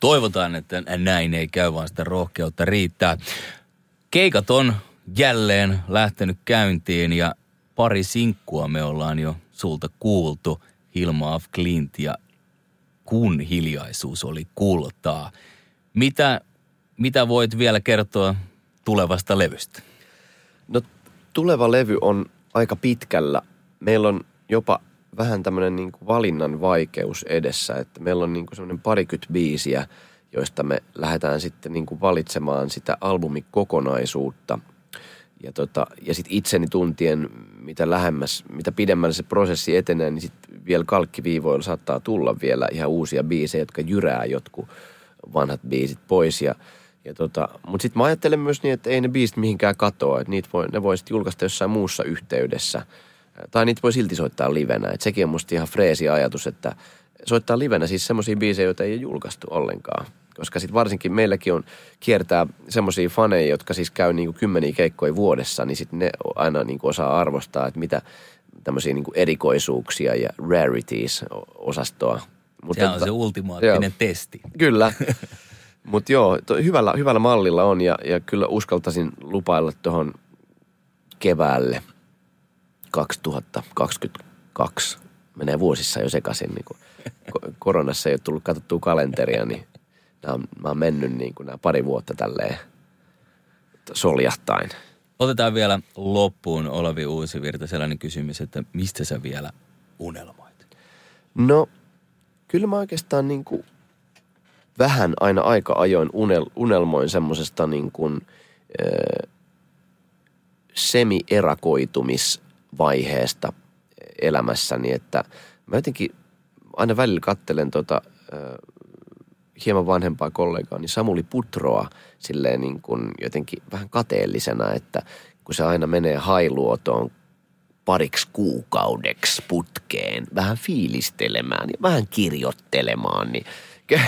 Toivotaan, että näin ei käy, vaan sitä rohkeutta riittää. Keikat on jälleen lähtenyt käyntiin ja pari sinkkua me ollaan jo sulta kuultu. Hilma af Klint ja kun hiljaisuus oli kultaa. Mitä, mitä voit vielä kertoa tulevasta levystä? No tuleva levy on aika pitkällä. Meillä on jopa vähän tämmöinen niin valinnan vaikeus edessä, että meillä on niin semmoinen parikymmentä biisiä, joista me lähdetään sitten niin kuin valitsemaan sitä albumikokonaisuutta. Ja, tota, ja sitten itseni tuntien, mitä lähemmäs, mitä pidemmälle se prosessi etenee, niin sitten vielä kalkkiviivoilla saattaa tulla vielä ihan uusia biisejä, jotka jyrää jotkut vanhat biisit pois. Ja, ja tota, Mutta sitten mä ajattelen myös niin, että ei ne biisit mihinkään katoa, että niitä voi, ne voi sitten julkaista jossain muussa yhteydessä. Tai niitä voi silti soittaa livenä. Et sekin on musta ihan freesi ajatus, että soittaa livenä siis semmoisia biisejä, joita ei ole julkaistu ollenkaan. Koska sitten varsinkin meilläkin on kiertää semmoisia faneja, jotka siis käy niinku kymmeniä keikkoja vuodessa, niin sitten ne aina niinku osaa arvostaa, että mitä tämmöisiä niinku erikoisuuksia ja rarities-osastoa. Mutta se on se ultimaattinen joo, testi. Kyllä. Mutta joo, to, hyvällä, hyvällä mallilla on ja, ja kyllä uskaltaisin lupailla tuohon keväälle 2022. Menee vuosissa jo sekaisin, niin kun koronassa ei ole tullut katsottua kalenteria, niin nämä, mä oon mennyt niin kuin nämä pari vuotta tälleen soljahtain. Otetaan vielä loppuun Olavi Uusivirta sellainen kysymys, että mistä sä vielä unelmoit? No, kyllä mä oikeastaan niin kuin vähän aina aika ajoin unel, unelmoin semmoisesta niin kuin, äh, semi-erakoitumisvaiheesta elämässäni, että mä jotenkin aina välillä kattelen tota, äh, hieman vanhempaa kollegaa, niin Samuli Putroa silleen niin kuin jotenkin vähän kateellisena, että kun se aina menee hailuotoon pariksi kuukaudeksi putkeen, vähän fiilistelemään ja vähän kirjoittelemaan, niin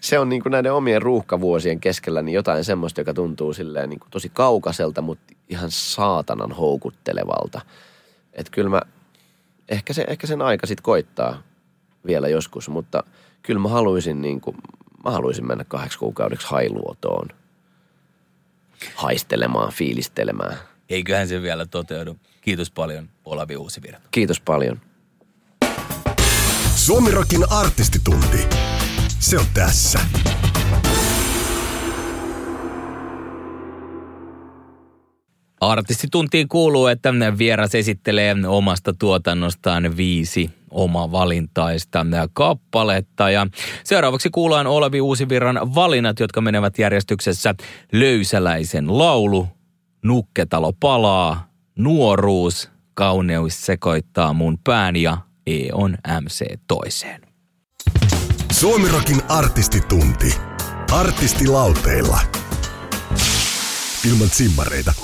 se on niin kuin näiden omien ruuhkavuosien keskellä niin jotain semmoista, joka tuntuu silleen niin kuin tosi kaukaiselta, mutta ihan saatanan houkuttelevalta. Että kyllä mä, ehkä, se, ehkä sen aika sitten koittaa vielä joskus, mutta kyllä mä haluaisin, niin kuin, mä haluaisin mennä kahdeksi kuukaudeksi hailuotoon. Haistelemaan, fiilistelemään. Eiköhän se vielä toteudu. Kiitos paljon, Olavi Uusivirta. Kiitos paljon. Suomirokin artistitunti. Se on tässä. Artistituntiin kuuluu, että vieras esittelee omasta tuotannostaan viisi oma valintaista kappaletta. Ja seuraavaksi kuullaan Olavi Uusivirran valinnat, jotka menevät järjestyksessä Löysäläisen laulu, Nukketalo palaa, Nuoruus, Kauneus sekoittaa mun pään ja E on MC toiseen. Suomirokin artistitunti. Artistilauteilla. Ilman simmareita.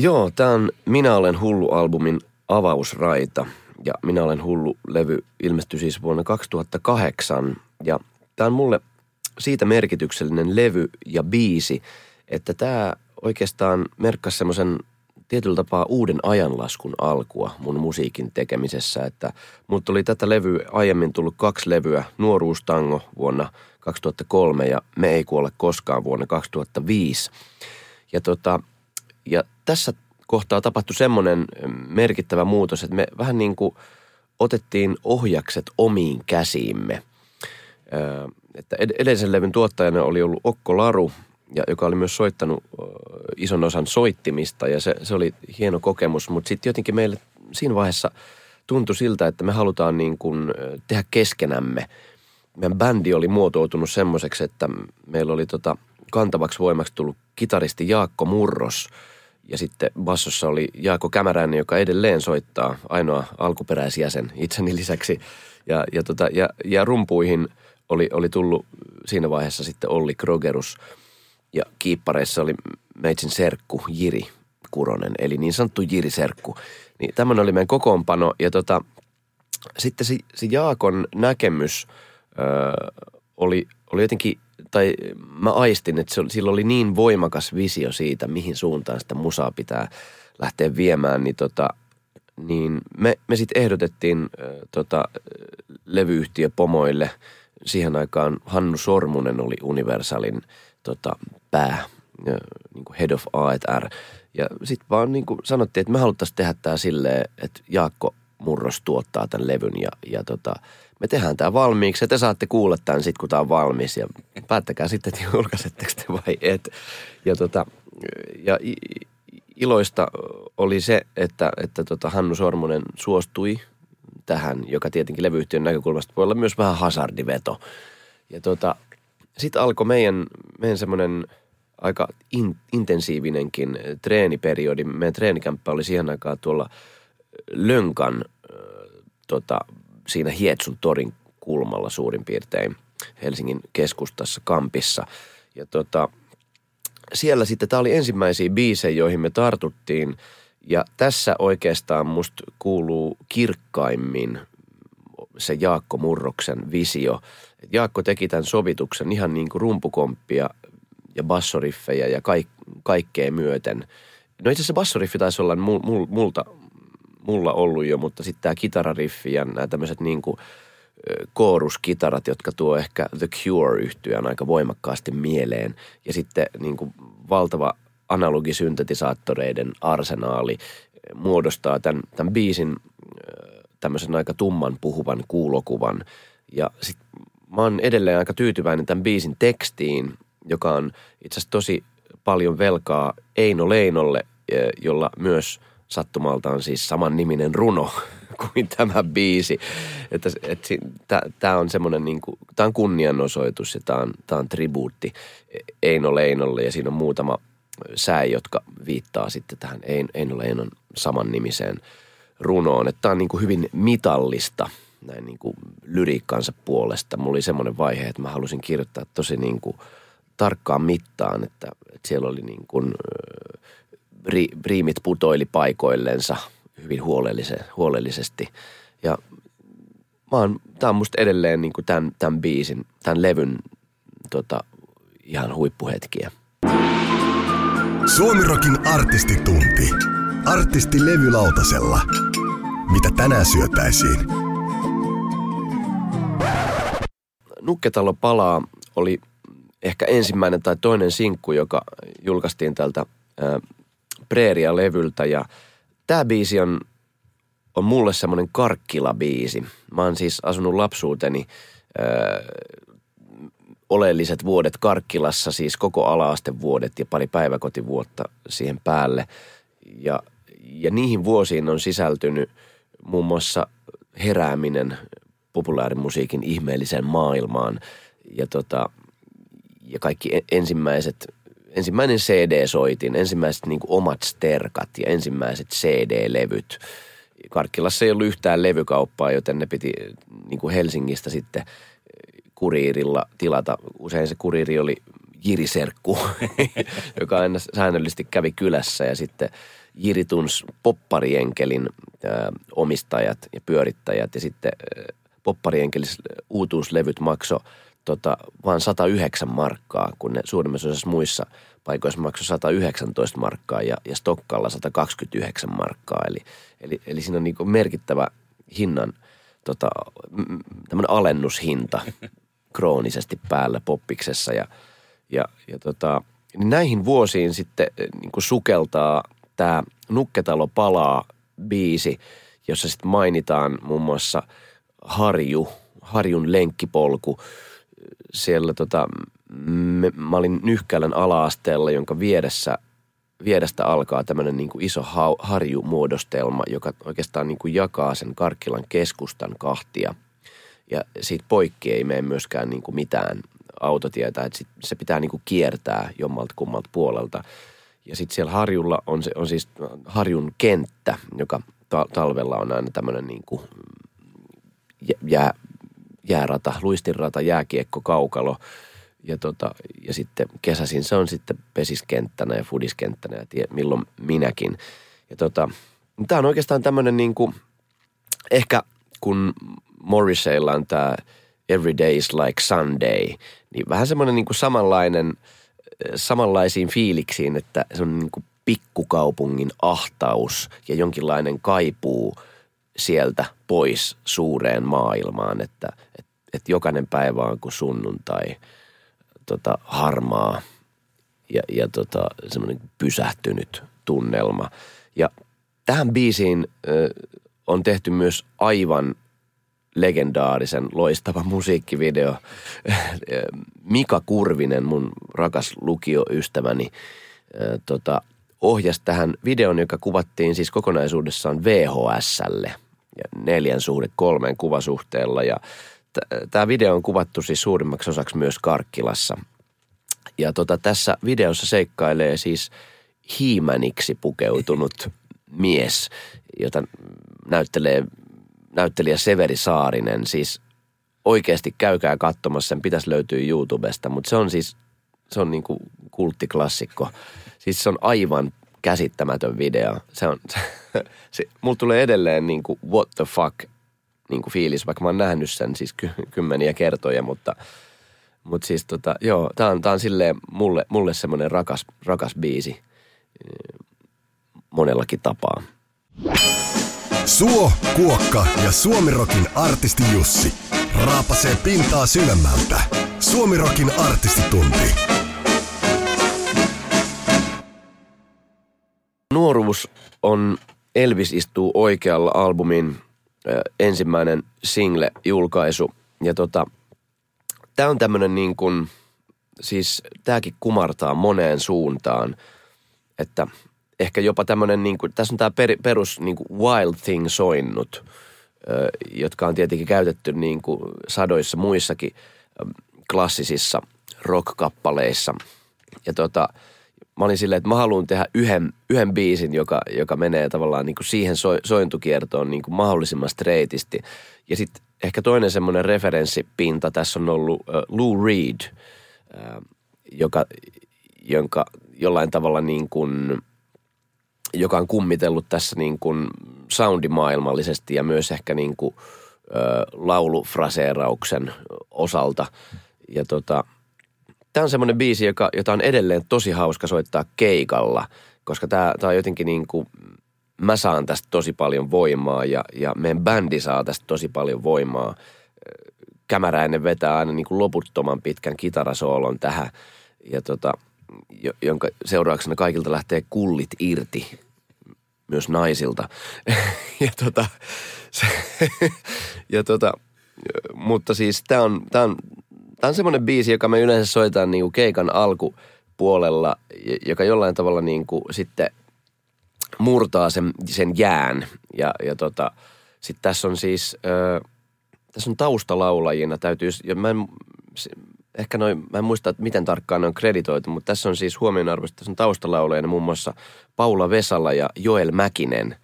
Joo, tämä on Minä olen hullu-albumin avausraita. Ja Minä olen hullu levy ilmestyi siis vuonna 2008. Ja tämä on mulle siitä merkityksellinen levy ja biisi, että tämä oikeastaan merkkasi semmoisen tietyllä tapaa uuden ajanlaskun alkua mun musiikin tekemisessä. Että mut tuli tätä levyä aiemmin tullut kaksi levyä, Nuoruustango vuonna 2003 ja Me ei kuole koskaan vuonna 2005. Ja, tota, ja tässä kohtaa tapahtui semmoinen merkittävä muutos, että me vähän niin kuin otettiin ohjakset omiin käsiimme. Että edellisen levyn tuottajana oli ollut Okko Laru, ja joka oli myös soittanut ison osan soittimista ja se, se oli hieno kokemus, mutta sitten jotenkin meille siinä vaiheessa tuntui siltä, että me halutaan niin kuin tehdä keskenämme. Meidän bändi oli muotoutunut semmoiseksi, että meillä oli tota kantavaksi voimaksi tullut kitaristi Jaakko Murros ja sitten bassossa oli Jaakko Kämäräinen, joka edelleen soittaa, ainoa alkuperäisjäsen itseni lisäksi. Ja, ja, tota, ja, ja rumpuihin oli, oli tullut siinä vaiheessa sitten Olli Krogerus – ja kiippareissa oli meitsin serkku Jiri Kuronen, eli niin sanottu Jiri Serkku. Niin tämmöinen oli meidän kokoonpano ja tota, sitten se, se Jaakon näkemys ö, oli, oli jotenkin, tai mä aistin, että se, sillä oli niin voimakas visio siitä, mihin suuntaan sitä musaa pitää lähteä viemään, niin tota, niin me, me sitten ehdotettiin tota, levyyhtiö pomoille. Siihen aikaan Hannu Sormunen oli Universalin tota, pää, niin kuin head of A&R. Ja sitten vaan niin kuin sanottiin, että me haluttaisiin tehdä tämä silleen, että Jaakko Murros tuottaa tämän levyn ja, ja tota, me tehdään tämä valmiiksi ja te saatte kuulla tämän sitten, kun tämä on valmis ja päättäkää sitten, että julkaisetteko te vai et. Ja, tota, ja iloista oli se, että, että tota Hannu Sormunen suostui tähän, joka tietenkin levyyhtiön näkökulmasta voi olla myös vähän hazardiveto. Ja tota, sitten alkoi meidän, meidän semmoinen aika in, intensiivinenkin treeniperiodi. Meidän treenikämppä oli siihen aikaan tuolla Lönkan tota, siinä Hietsun torin kulmalla suurin piirtein Helsingin keskustassa Kampissa. Ja tota, siellä sitten, tämä oli ensimmäisiä biisejä, joihin me tartuttiin. Ja tässä oikeastaan musta kuuluu kirkkaimmin se Jaakko Murroksen visio. Jaakko teki tämän sovituksen ihan niin kuin rumpukomppia ja bassoriffejä ja kaik, kaikkea myöten. No itse asiassa bassoriffi taisi olla mul, mul, multa, mulla ollut jo, mutta sitten tämä kitarariffi ja nämä tämmöiset niin kuin kooruskitarat, jotka tuo ehkä The cure yhtyön aika voimakkaasti mieleen. Ja sitten niin kuin valtava analogisyntetisaattoreiden arsenaali muodostaa tämän, tämän biisin tämmöisen aika tumman puhuvan kuulokuvan. Ja sit mä oon edelleen aika tyytyväinen tämän biisin tekstiin, joka on itse asiassa tosi paljon velkaa Eino Leinolle, jolla myös sattumaltaan siis saman niminen runo kuin tämä biisi. Että, että tämä on semmoinen niin kuin, tämä on kunnianosoitus ja tämä on, tämä on tribuutti Eino Leinolle ja siinä on muutama sää, jotka viittaa sitten tähän Eino Leinon saman nimiseen runoon. Että tämä on niin kuin hyvin mitallista näin niin kuin lyriikkansa puolesta. Mulla oli semmoinen vaihe, että mä halusin kirjoittaa tosi niin kuin tarkkaan mittaan, että, että siellä oli niin kuin, ri, riimit putoili paikoillensa hyvin huolellisesti. Ja mä oon, tää on musta edelleen niin tämän, tämän biisin, tämän levyn tota, ihan huippuhetkiä. Suomirokin artistitunti. Artisti levylautasella. Mitä tänään syötäisiin? Nukketalo palaa oli ehkä ensimmäinen tai toinen sinkku, joka julkaistiin tältä Preeria-levyltä ja tämä biisi on, on mulle semmoinen karkkila-biisi. Mä oon siis asunut lapsuuteni ö, oleelliset vuodet Karkkilassa, siis koko ala-astevuodet ja pari päiväkotivuotta siihen päälle. Ja, ja niihin vuosiin on sisältynyt muun muassa herääminen populaarimusiikin ihmeelliseen maailmaan ja, tota, ja kaikki ensimmäiset ensimmäinen CD-soitin, ensimmäiset niin kuin omat sterkat ja ensimmäiset CD-levyt. Karkkilassa ei ollut yhtään levykauppaa, joten ne piti niin kuin Helsingistä sitten kuriirilla tilata. Usein se kuriiri oli Jiri Serkku, joka aina säännöllisesti kävi kylässä ja sitten Jiri tunsi popparienkelin omistajat ja pyörittäjät ja sitten popparienkelis uutuuslevyt makso tota, vain 109 markkaa, kun ne suurimmassa osassa muissa paikoissa maksoi 119 markkaa ja, ja Stokkalla 129 markkaa. Eli, eli, eli siinä on niin merkittävä hinnan tota, tämmöinen alennushinta kroonisesti päällä poppiksessa ja, ja, ja tota, niin näihin vuosiin sitten niin kuin sukeltaa tämä Nukketalo palaa biisi, jossa sitten mainitaan muun muassa Harju, Harjun lenkkipolku – siellä tota, me, mä olin Nyhkälän ala-asteella, jonka vieressä, vierestä alkaa tämmöinen niin iso ha, harjumuodostelma, joka oikeastaan niin kuin jakaa sen Karkkilan keskustan kahtia. Ja siitä poikki ei mene myöskään niin kuin mitään autotietä, että sit se pitää niin kuin kiertää jommalta kummalta puolelta. Ja sitten siellä Harjulla on, se, on siis Harjun kenttä, joka ta- talvella on aina tämmöinen niin kuin jää, jäärata, luistinrata, jääkiekko, kaukalo. ja, tota, ja sitten kesäsin se on sitten pesiskenttänä ja fudiskenttänä ja tie, milloin minäkin. Ja tota, tämä on oikeastaan tämmöinen niin kuin, ehkä kun Morrisseylla on tämä Every Day is like Sunday, niin vähän semmoinen niin kuin samanlainen, samanlaisiin fiiliksiin, että se on niin kuin pikkukaupungin ahtaus ja jonkinlainen kaipuu sieltä pois suureen maailmaan, että, että, että jokainen päivä on kuin sunnuntai, tota, harmaa ja, ja tota, semmoinen pysähtynyt tunnelma. Ja tähän biisiin ö, on tehty myös aivan legendaarisen loistava musiikkivideo. Mika Kurvinen, mun rakas lukioystäväni, tota, ohjasi tähän videon, joka kuvattiin siis kokonaisuudessaan VHSlle neljän suhde kolmeen kuvasuhteella. Ja tämä video on kuvattu siis suurimmaksi osaksi myös Karkkilassa. Ja tota, tässä videossa seikkailee siis hiimäniksi pukeutunut mies, jota näyttelee näyttelijä Severi Saarinen. Siis oikeasti käykää katsomassa, sen pitäisi löytyä YouTubesta, mutta se on siis, se on niinku kulttiklassikko. Siis se on aivan käsittämätön video. Se on, se, mulla tulee edelleen niinku what the fuck niinku fiilis, vaikka mä oon nähnyt sen siis ky, kymmeniä kertoja, mutta, mutta siis tota, joo, tää on, tää on silleen mulle, mulle semmoinen rakas, rakas biisi eh, monellakin tapaa. Suo, Kuokka ja Suomirokin artisti Jussi raapasee pintaa syvemmältä. Suomirokin artistitunti. Nuoruus on Elvis istuu oikealla albumin ensimmäinen single-julkaisu. Ja tota, tää on tämmönen niin kuin, siis tääkin kumartaa moneen suuntaan, että ehkä jopa tämmöinen, niin kuin, tässä on tämä per, perus niin kuin Wild Thing soinnut, jotka on tietenkin käytetty niin kuin sadoissa muissakin klassisissa rock-kappaleissa. Ja tota, mä olin silleen, että mä haluan tehdä yhden, yhden biisin, joka, joka menee tavallaan niin kuin siihen so, sointukiertoon niin kuin mahdollisimman streitisti. Ja sitten ehkä toinen semmoinen referenssipinta tässä on ollut uh, Lou Reed, uh, joka, jonka jollain tavalla niin kuin joka on kummitellut tässä niin kuin soundimaailmallisesti ja myös ehkä niin kuin, ö, laulufraseerauksen osalta. Ja tota, tämä on semmoinen biisi, joka, jota on edelleen tosi hauska soittaa keikalla, koska tämä, tämä on jotenkin niin kuin, mä saan tästä tosi paljon voimaa ja, ja meidän bändi saa tästä tosi paljon voimaa. Kämäräinen vetää aina niin kuin loputtoman pitkän kitarasoolon tähän ja tota, jonka seurauksena kaikilta lähtee kullit irti, myös naisilta. ja tota, se, ja tota, mutta siis tämä on, tää on, tää on semmoinen biisi, joka me yleensä soitetaan niinku keikan alkupuolella, joka jollain tavalla niinku sitten murtaa sen, sen jään. Ja, ja tota, sitten tässä on siis, ö, tässä on taustalaulajina, täytyy, ja mä en, ehkä noin, mä en muista, että miten tarkkaan ne on kreditoitu, mutta tässä on siis huomionarvoista, tässä on taustalaulajana muun muassa Paula Vesala ja Joel Mäkinen.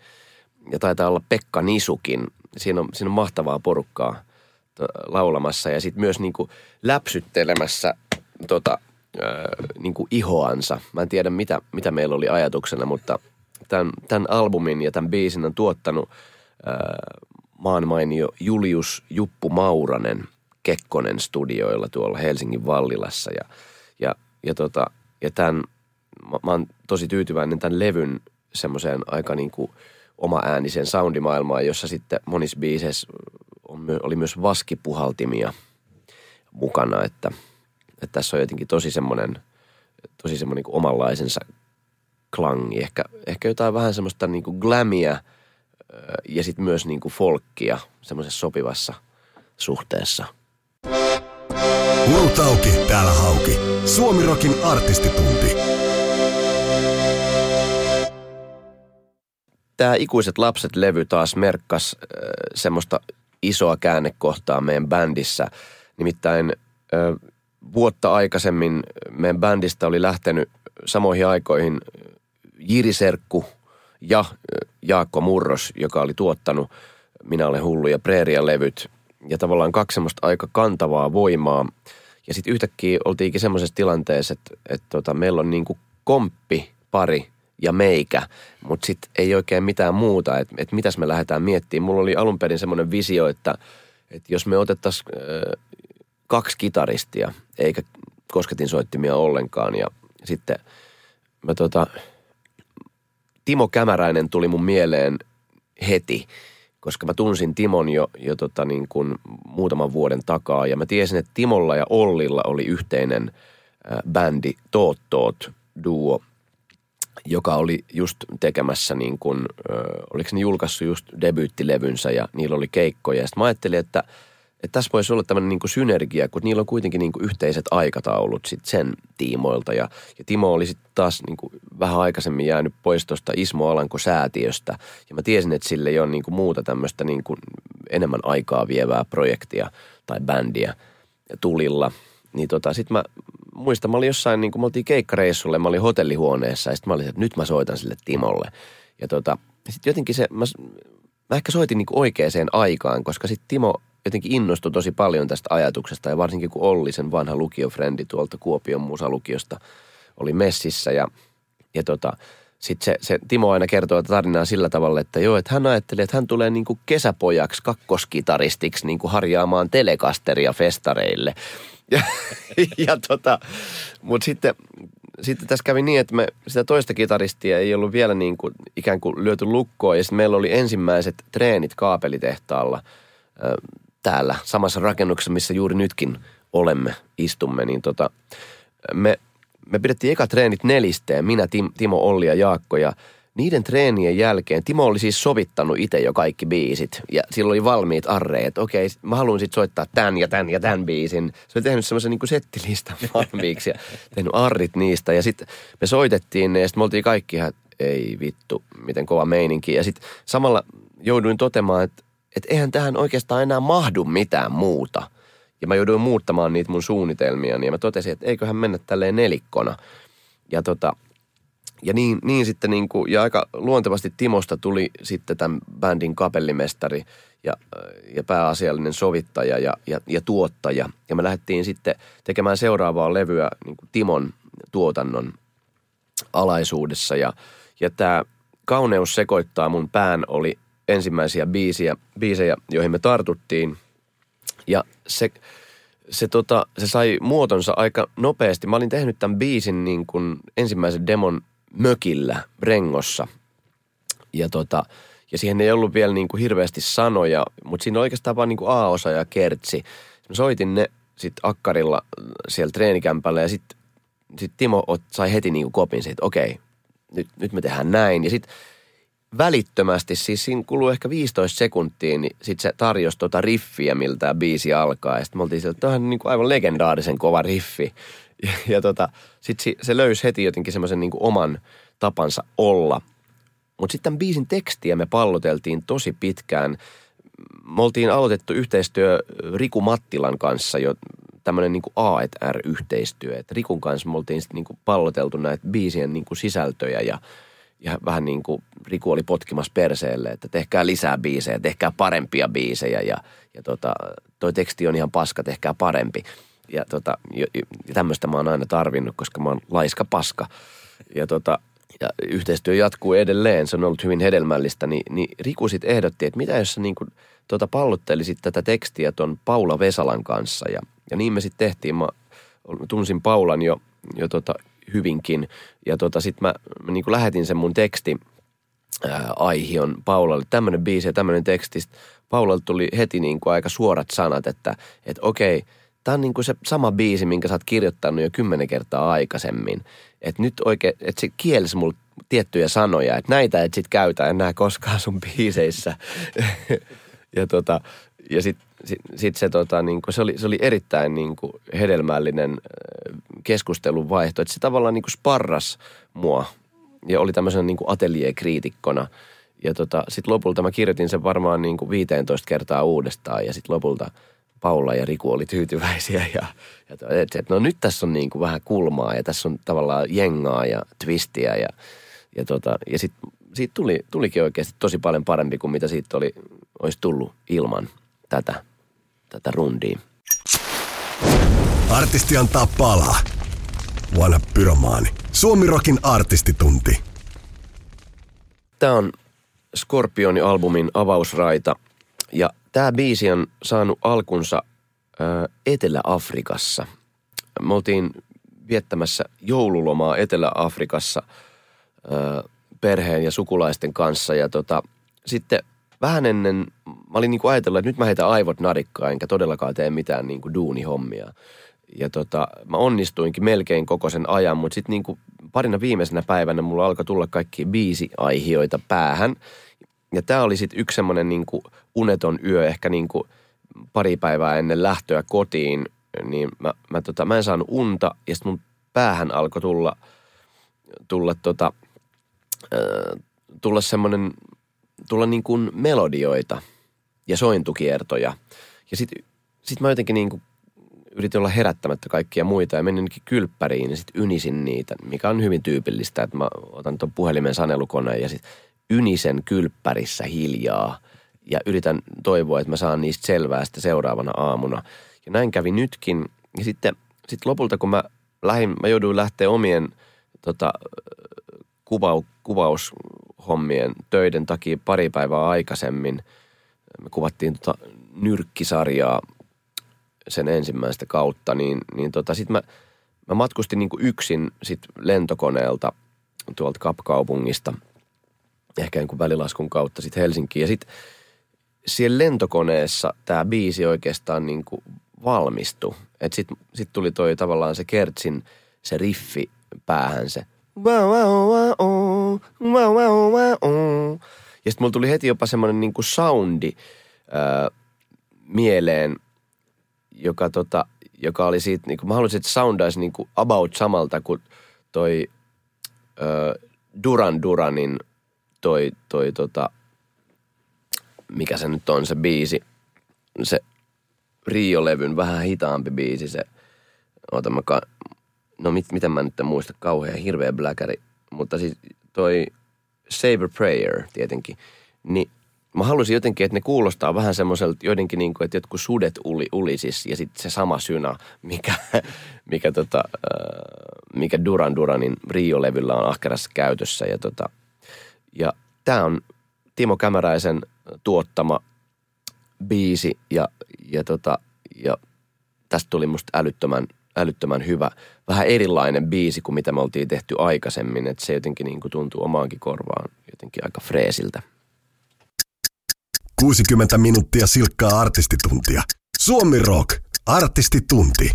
Ja taitaa olla Pekka Nisukin. Siinä on, siinä on mahtavaa porukkaa laulamassa ja sitten myös niinku läpsyttelemässä tota, äh, niinku ihoansa. Mä en tiedä, mitä, mitä meillä oli ajatuksena, mutta tämän, tämän albumin ja tämän biisin on tuottanut äh, maanmainio Julius Juppu Mauranen – Kekkonen studioilla tuolla Helsingin Vallilassa. Ja, ja, ja, tota, ja tämän, mä, mä oon tosi tyytyväinen tämän levyn semmoiseen aika niin kuin oma äänisen soundimaailmaan, jossa sitten monissa biiseissä on, oli myös vaskipuhaltimia mukana, että, että tässä on jotenkin tosi semmoinen, tosi semmoinen niin omanlaisensa klangi. Ehkä, ehkä jotain vähän semmoista niin kuin glamia ja sitten myös niin kuin folkkia semmoisessa sopivassa suhteessa – Loutauki, täällä hauki. Suomirokin artistitunti. Tämä Ikuiset lapset-levy taas merkkas äh, semmoista isoa käännekohtaa meidän bändissä. Nimittäin äh, vuotta aikaisemmin meidän bändistä oli lähtenyt samoihin aikoihin Jiri Serkku ja Jaakko Murros, joka oli tuottanut Minä olen hullu ja Preeria levyt. Ja tavallaan kaksi semmoista aika kantavaa voimaa – Ja sitten yhtäkkiä oltiinkin semmoisessa tilanteessa, että, että tota, meillä on niin kuin komppi pari ja meikä, mutta sitten ei oikein mitään muuta, että, että mitäs me lähdetään miettimään. Mulla oli alun perin semmoinen visio, että, että jos me otettaisiin kaksi kitaristia, eikä kosketinsoittimia ollenkaan ja sitten mä tota, Timo Kämäräinen tuli mun mieleen heti, koska mä tunsin Timon jo, jo tota niin kuin muutaman vuoden takaa ja mä tiesin, että Timolla ja Ollilla oli yhteinen bändi Toot Toot duo, joka oli just tekemässä niin kuin, oliko ne julkaissut just debyyttilevynsä ja niillä oli keikkoja. Ja sitten mä ajattelin, että – että tässä voisi olla tämmöinen niin synergia, kun niillä on kuitenkin niin kuin yhteiset aikataulut sit sen tiimoilta. Ja, ja Timo oli sitten taas niin kuin vähän aikaisemmin jäänyt pois tuosta Ismo Alanko-säätiöstä. Ja mä tiesin, että sille ei ole niin kuin muuta tämmöistä niin kuin enemmän aikaa vievää projektia tai bändiä tulilla. Niin tota, sitten mä muistan, mä olin jossain, niin kuin me oltiin keikkareissulle, mä olin hotellihuoneessa ja sitten mä olin, että nyt mä soitan sille Timolle. Ja tota, sitten jotenkin se, mä, mä ehkä soitin niin oikeaan aikaan, koska sitten Timo jotenkin innostui tosi paljon tästä ajatuksesta ja varsinkin kun Olli, sen vanha lukiofrendi tuolta Kuopion musalukiosta, oli messissä ja, ja tota, sitten se, se, Timo aina kertoo tarinaa sillä tavalla, että joo, että hän ajatteli, että hän tulee niin kuin kesäpojaksi kakkoskitaristiksi niin kuin harjaamaan telekasteria festareille. Ja, ja tota, mutta sitten, sitten tässä kävi niin, että me sitä toista kitaristia ei ollut vielä niin kuin ikään kuin lyöty lukkoon. Ja sitten meillä oli ensimmäiset treenit kaapelitehtaalla täällä samassa rakennuksessa, missä juuri nytkin olemme, istumme, niin tota, me, me pidettiin eka treenit nelisteen, minä, Tim, Timo, Olli ja Jaakko ja niiden treenien jälkeen Timo oli siis sovittanut itse jo kaikki biisit ja sillä oli valmiit arreet, okei, mä haluan sitten soittaa tämän ja tämän ja tämän biisin. Se oli tehnyt semmoisen niin settilistan valmiiksi ja tehnyt arrit niistä ja sitten me soitettiin ne ja sitten me oltiin kaikki ihan, ei vittu, miten kova meininki. Ja sitten samalla jouduin totemaan, että että eihän tähän oikeastaan enää mahdu mitään muuta. Ja mä jouduin muuttamaan niitä mun suunnitelmia, niin mä totesin, että eiköhän mennä tälleen nelikkona. Ja tota, ja niin, niin sitten niin kuin, ja aika luontevasti Timosta tuli sitten tämän bändin kapellimestari ja, ja pääasiallinen sovittaja ja, ja, ja tuottaja. Ja me lähdettiin sitten tekemään seuraavaa levyä niin kuin Timon tuotannon alaisuudessa. Ja, ja tämä Kauneus sekoittaa mun pään oli ensimmäisiä biisiä, biisejä, joihin me tartuttiin. Ja se, se, tota, se sai muotonsa aika nopeasti. Mä olin tehnyt tämän biisin niin kuin ensimmäisen demon mökillä, Rengossa. Ja, tota, ja siihen ei ollut vielä niin kuin hirveästi sanoja, mutta siinä oli oikeastaan vain niin kuin A-osa ja kertsi. Mä soitin ne sitten akkarilla siellä treenikämpällä ja sitten sit Timo sai heti niin kuin kopin siitä, että okei, nyt, nyt me tehdään näin. Ja sitten välittömästi, siis siinä kuluu ehkä 15 sekuntia, niin sitten se tarjosi tuota riffiä, miltä tämä biisi alkaa. Ja sitten me oltiin sieltä, että on niin kuin aivan legendaarisen kova riffi. Ja, ja tota, sitten se löysi heti jotenkin semmoisen niin oman tapansa olla. Mutta sitten tämän biisin tekstiä me palloteltiin tosi pitkään. Me oltiin aloitettu yhteistyö Riku Mattilan kanssa jo tämmöinen niin A&R-yhteistyö. Et Rikun kanssa me oltiin sitten niin palloteltu näitä biisien niin sisältöjä ja – ja vähän niin kuin Riku oli potkimassa perseelle, että tehkää lisää biisejä, tehkää parempia biisejä ja, ja tota, toi teksti on ihan paska, tehkää parempi. Ja, tota, tämmöistä mä oon aina tarvinnut, koska mä oon laiska paska. Ja, tota, ja yhteistyö jatkuu edelleen, se on ollut hyvin hedelmällistä, niin, niin Riku sitten ehdotti, että mitä jos sä niin kuin, tota, pallottelisit tätä tekstiä ton Paula Vesalan kanssa. Ja, ja niin me sitten tehtiin. Mä tunsin Paulan jo, jo tota, hyvinkin. Ja tota, sitten mä, mä niin lähetin sen mun teksti ää, aihion Paulalle, tämmöinen biisi ja tämmöinen teksti. Paulalle tuli heti niin kuin aika suorat sanat, että, että okei, tämä on niin kuin se sama biisi, minkä sä oot kirjoittanut jo kymmenen kertaa aikaisemmin. Että nyt oikein, että se kielsi mulle tiettyjä sanoja, että näitä et sit käytä enää koskaan sun biiseissä. ja tota, ja sitten sit, sit se, tota, niin kuin, se, oli, se oli erittäin niin kuin, hedelmällinen keskustelun vaihto. Että se tavallaan niin kuin sparras mua ja oli tämmöisenä niin kuin ateljekriitikkona. Ja tota, sitten lopulta mä kirjoitin sen varmaan niin kuin 15 kertaa uudestaan ja sitten lopulta Paula ja Riku oli tyytyväisiä ja, ja et, et, no nyt tässä on niin kuin vähän kulmaa ja tässä on tavallaan jengaa ja twistiä ja, ja, tota, ja sitten siitä tuli, tulikin oikeasti tosi paljon parempi kuin mitä siitä oli, olisi tullut ilman tätä, tätä rundia. Artisti antaa palaa. Vanha pyromaani. Suomirokin artistitunti. Tämä on Scorpioni-albumin avausraita. Ja tämä biisi on saanut alkunsa ää, Etelä-Afrikassa. Me oltiin viettämässä joululomaa Etelä-Afrikassa ää, perheen ja sukulaisten kanssa. Ja tota, sitten vähän ennen, mä olin niinku ajatellut, että nyt mä heitän aivot narikkaan, enkä todellakaan tee mitään niinku duunihommia. Ja tota, mä onnistuinkin melkein koko sen ajan, mutta sitten niinku parina viimeisenä päivänä mulla alkoi tulla kaikki biisiaihioita päähän. Ja tämä oli sitten yksi semmoinen niinku uneton yö, ehkä niinku pari päivää ennen lähtöä kotiin, niin mä, mä, tota, mä en saanut unta ja sitten mun päähän alkoi tulla, tulla, tota, tulla semmoinen, tulla niin kuin melodioita ja sointukiertoja. Ja sitten sit mä jotenkin niin kuin yritin olla herättämättä kaikkia muita ja menin kylppäriin ja sitten ynisin niitä, mikä on hyvin tyypillistä, että mä otan tuon puhelimen sanelukoneen ja sitten ynisen kylppärissä hiljaa ja yritän toivoa, että mä saan niistä selvää sitten seuraavana aamuna. Ja näin kävi nytkin. Ja sitten sit lopulta, kun mä lähdin, mä jouduin lähteä omien tota, kuvau, kuvaushommien töiden takia pari päivää aikaisemmin. Me kuvattiin tota nyrkkisarjaa sen ensimmäistä kautta, niin, niin tota, sitten mä, mä matkustin niin yksin sit lentokoneelta tuolta Kapkaupungista, ehkä jonkun välilaskun kautta sitten Helsinkiin. Ja sitten siellä lentokoneessa tämä biisi oikeastaan niin kuin valmistui. Että sitten sit tuli toi tavallaan se Kertsin se riffi päähän se. Ja sitten mulla tuli heti jopa semmoinen niinku soundi ää, mieleen, joka, tota, joka oli siitä, niinku, mä haluaisin, että soundaisi niinku about samalta kuin toi ää, Duran Duranin toi, toi tota, mikä se nyt on se biisi, se Rio-levyn vähän hitaampi biisi, se, oota mä ka- no mit, miten mä nyt en muista, kauhean hirveä bläkäri, mutta siis toi Save a Prayer tietenkin, niin mä halusin jotenkin, että ne kuulostaa vähän semmoiselta joidenkin niin kuin, että jotkut sudet uli, ulisis ja sitten se sama syna, mikä, mikä, tota, mikä Duran Duranin Rio-levyllä on ahkerassa käytössä ja, tota, ja tämä on Timo Kämäräisen tuottama biisi ja, ja, tota, ja tästä tuli musta älyttömän, älyttömän hyvä, vähän erilainen biisi kuin mitä me oltiin tehty aikaisemmin, että se jotenkin niin kuin tuntuu omaankin korvaan jotenkin aika freesiltä. 60 minuuttia silkkaa artistituntia. Suomi Rock, artistitunti.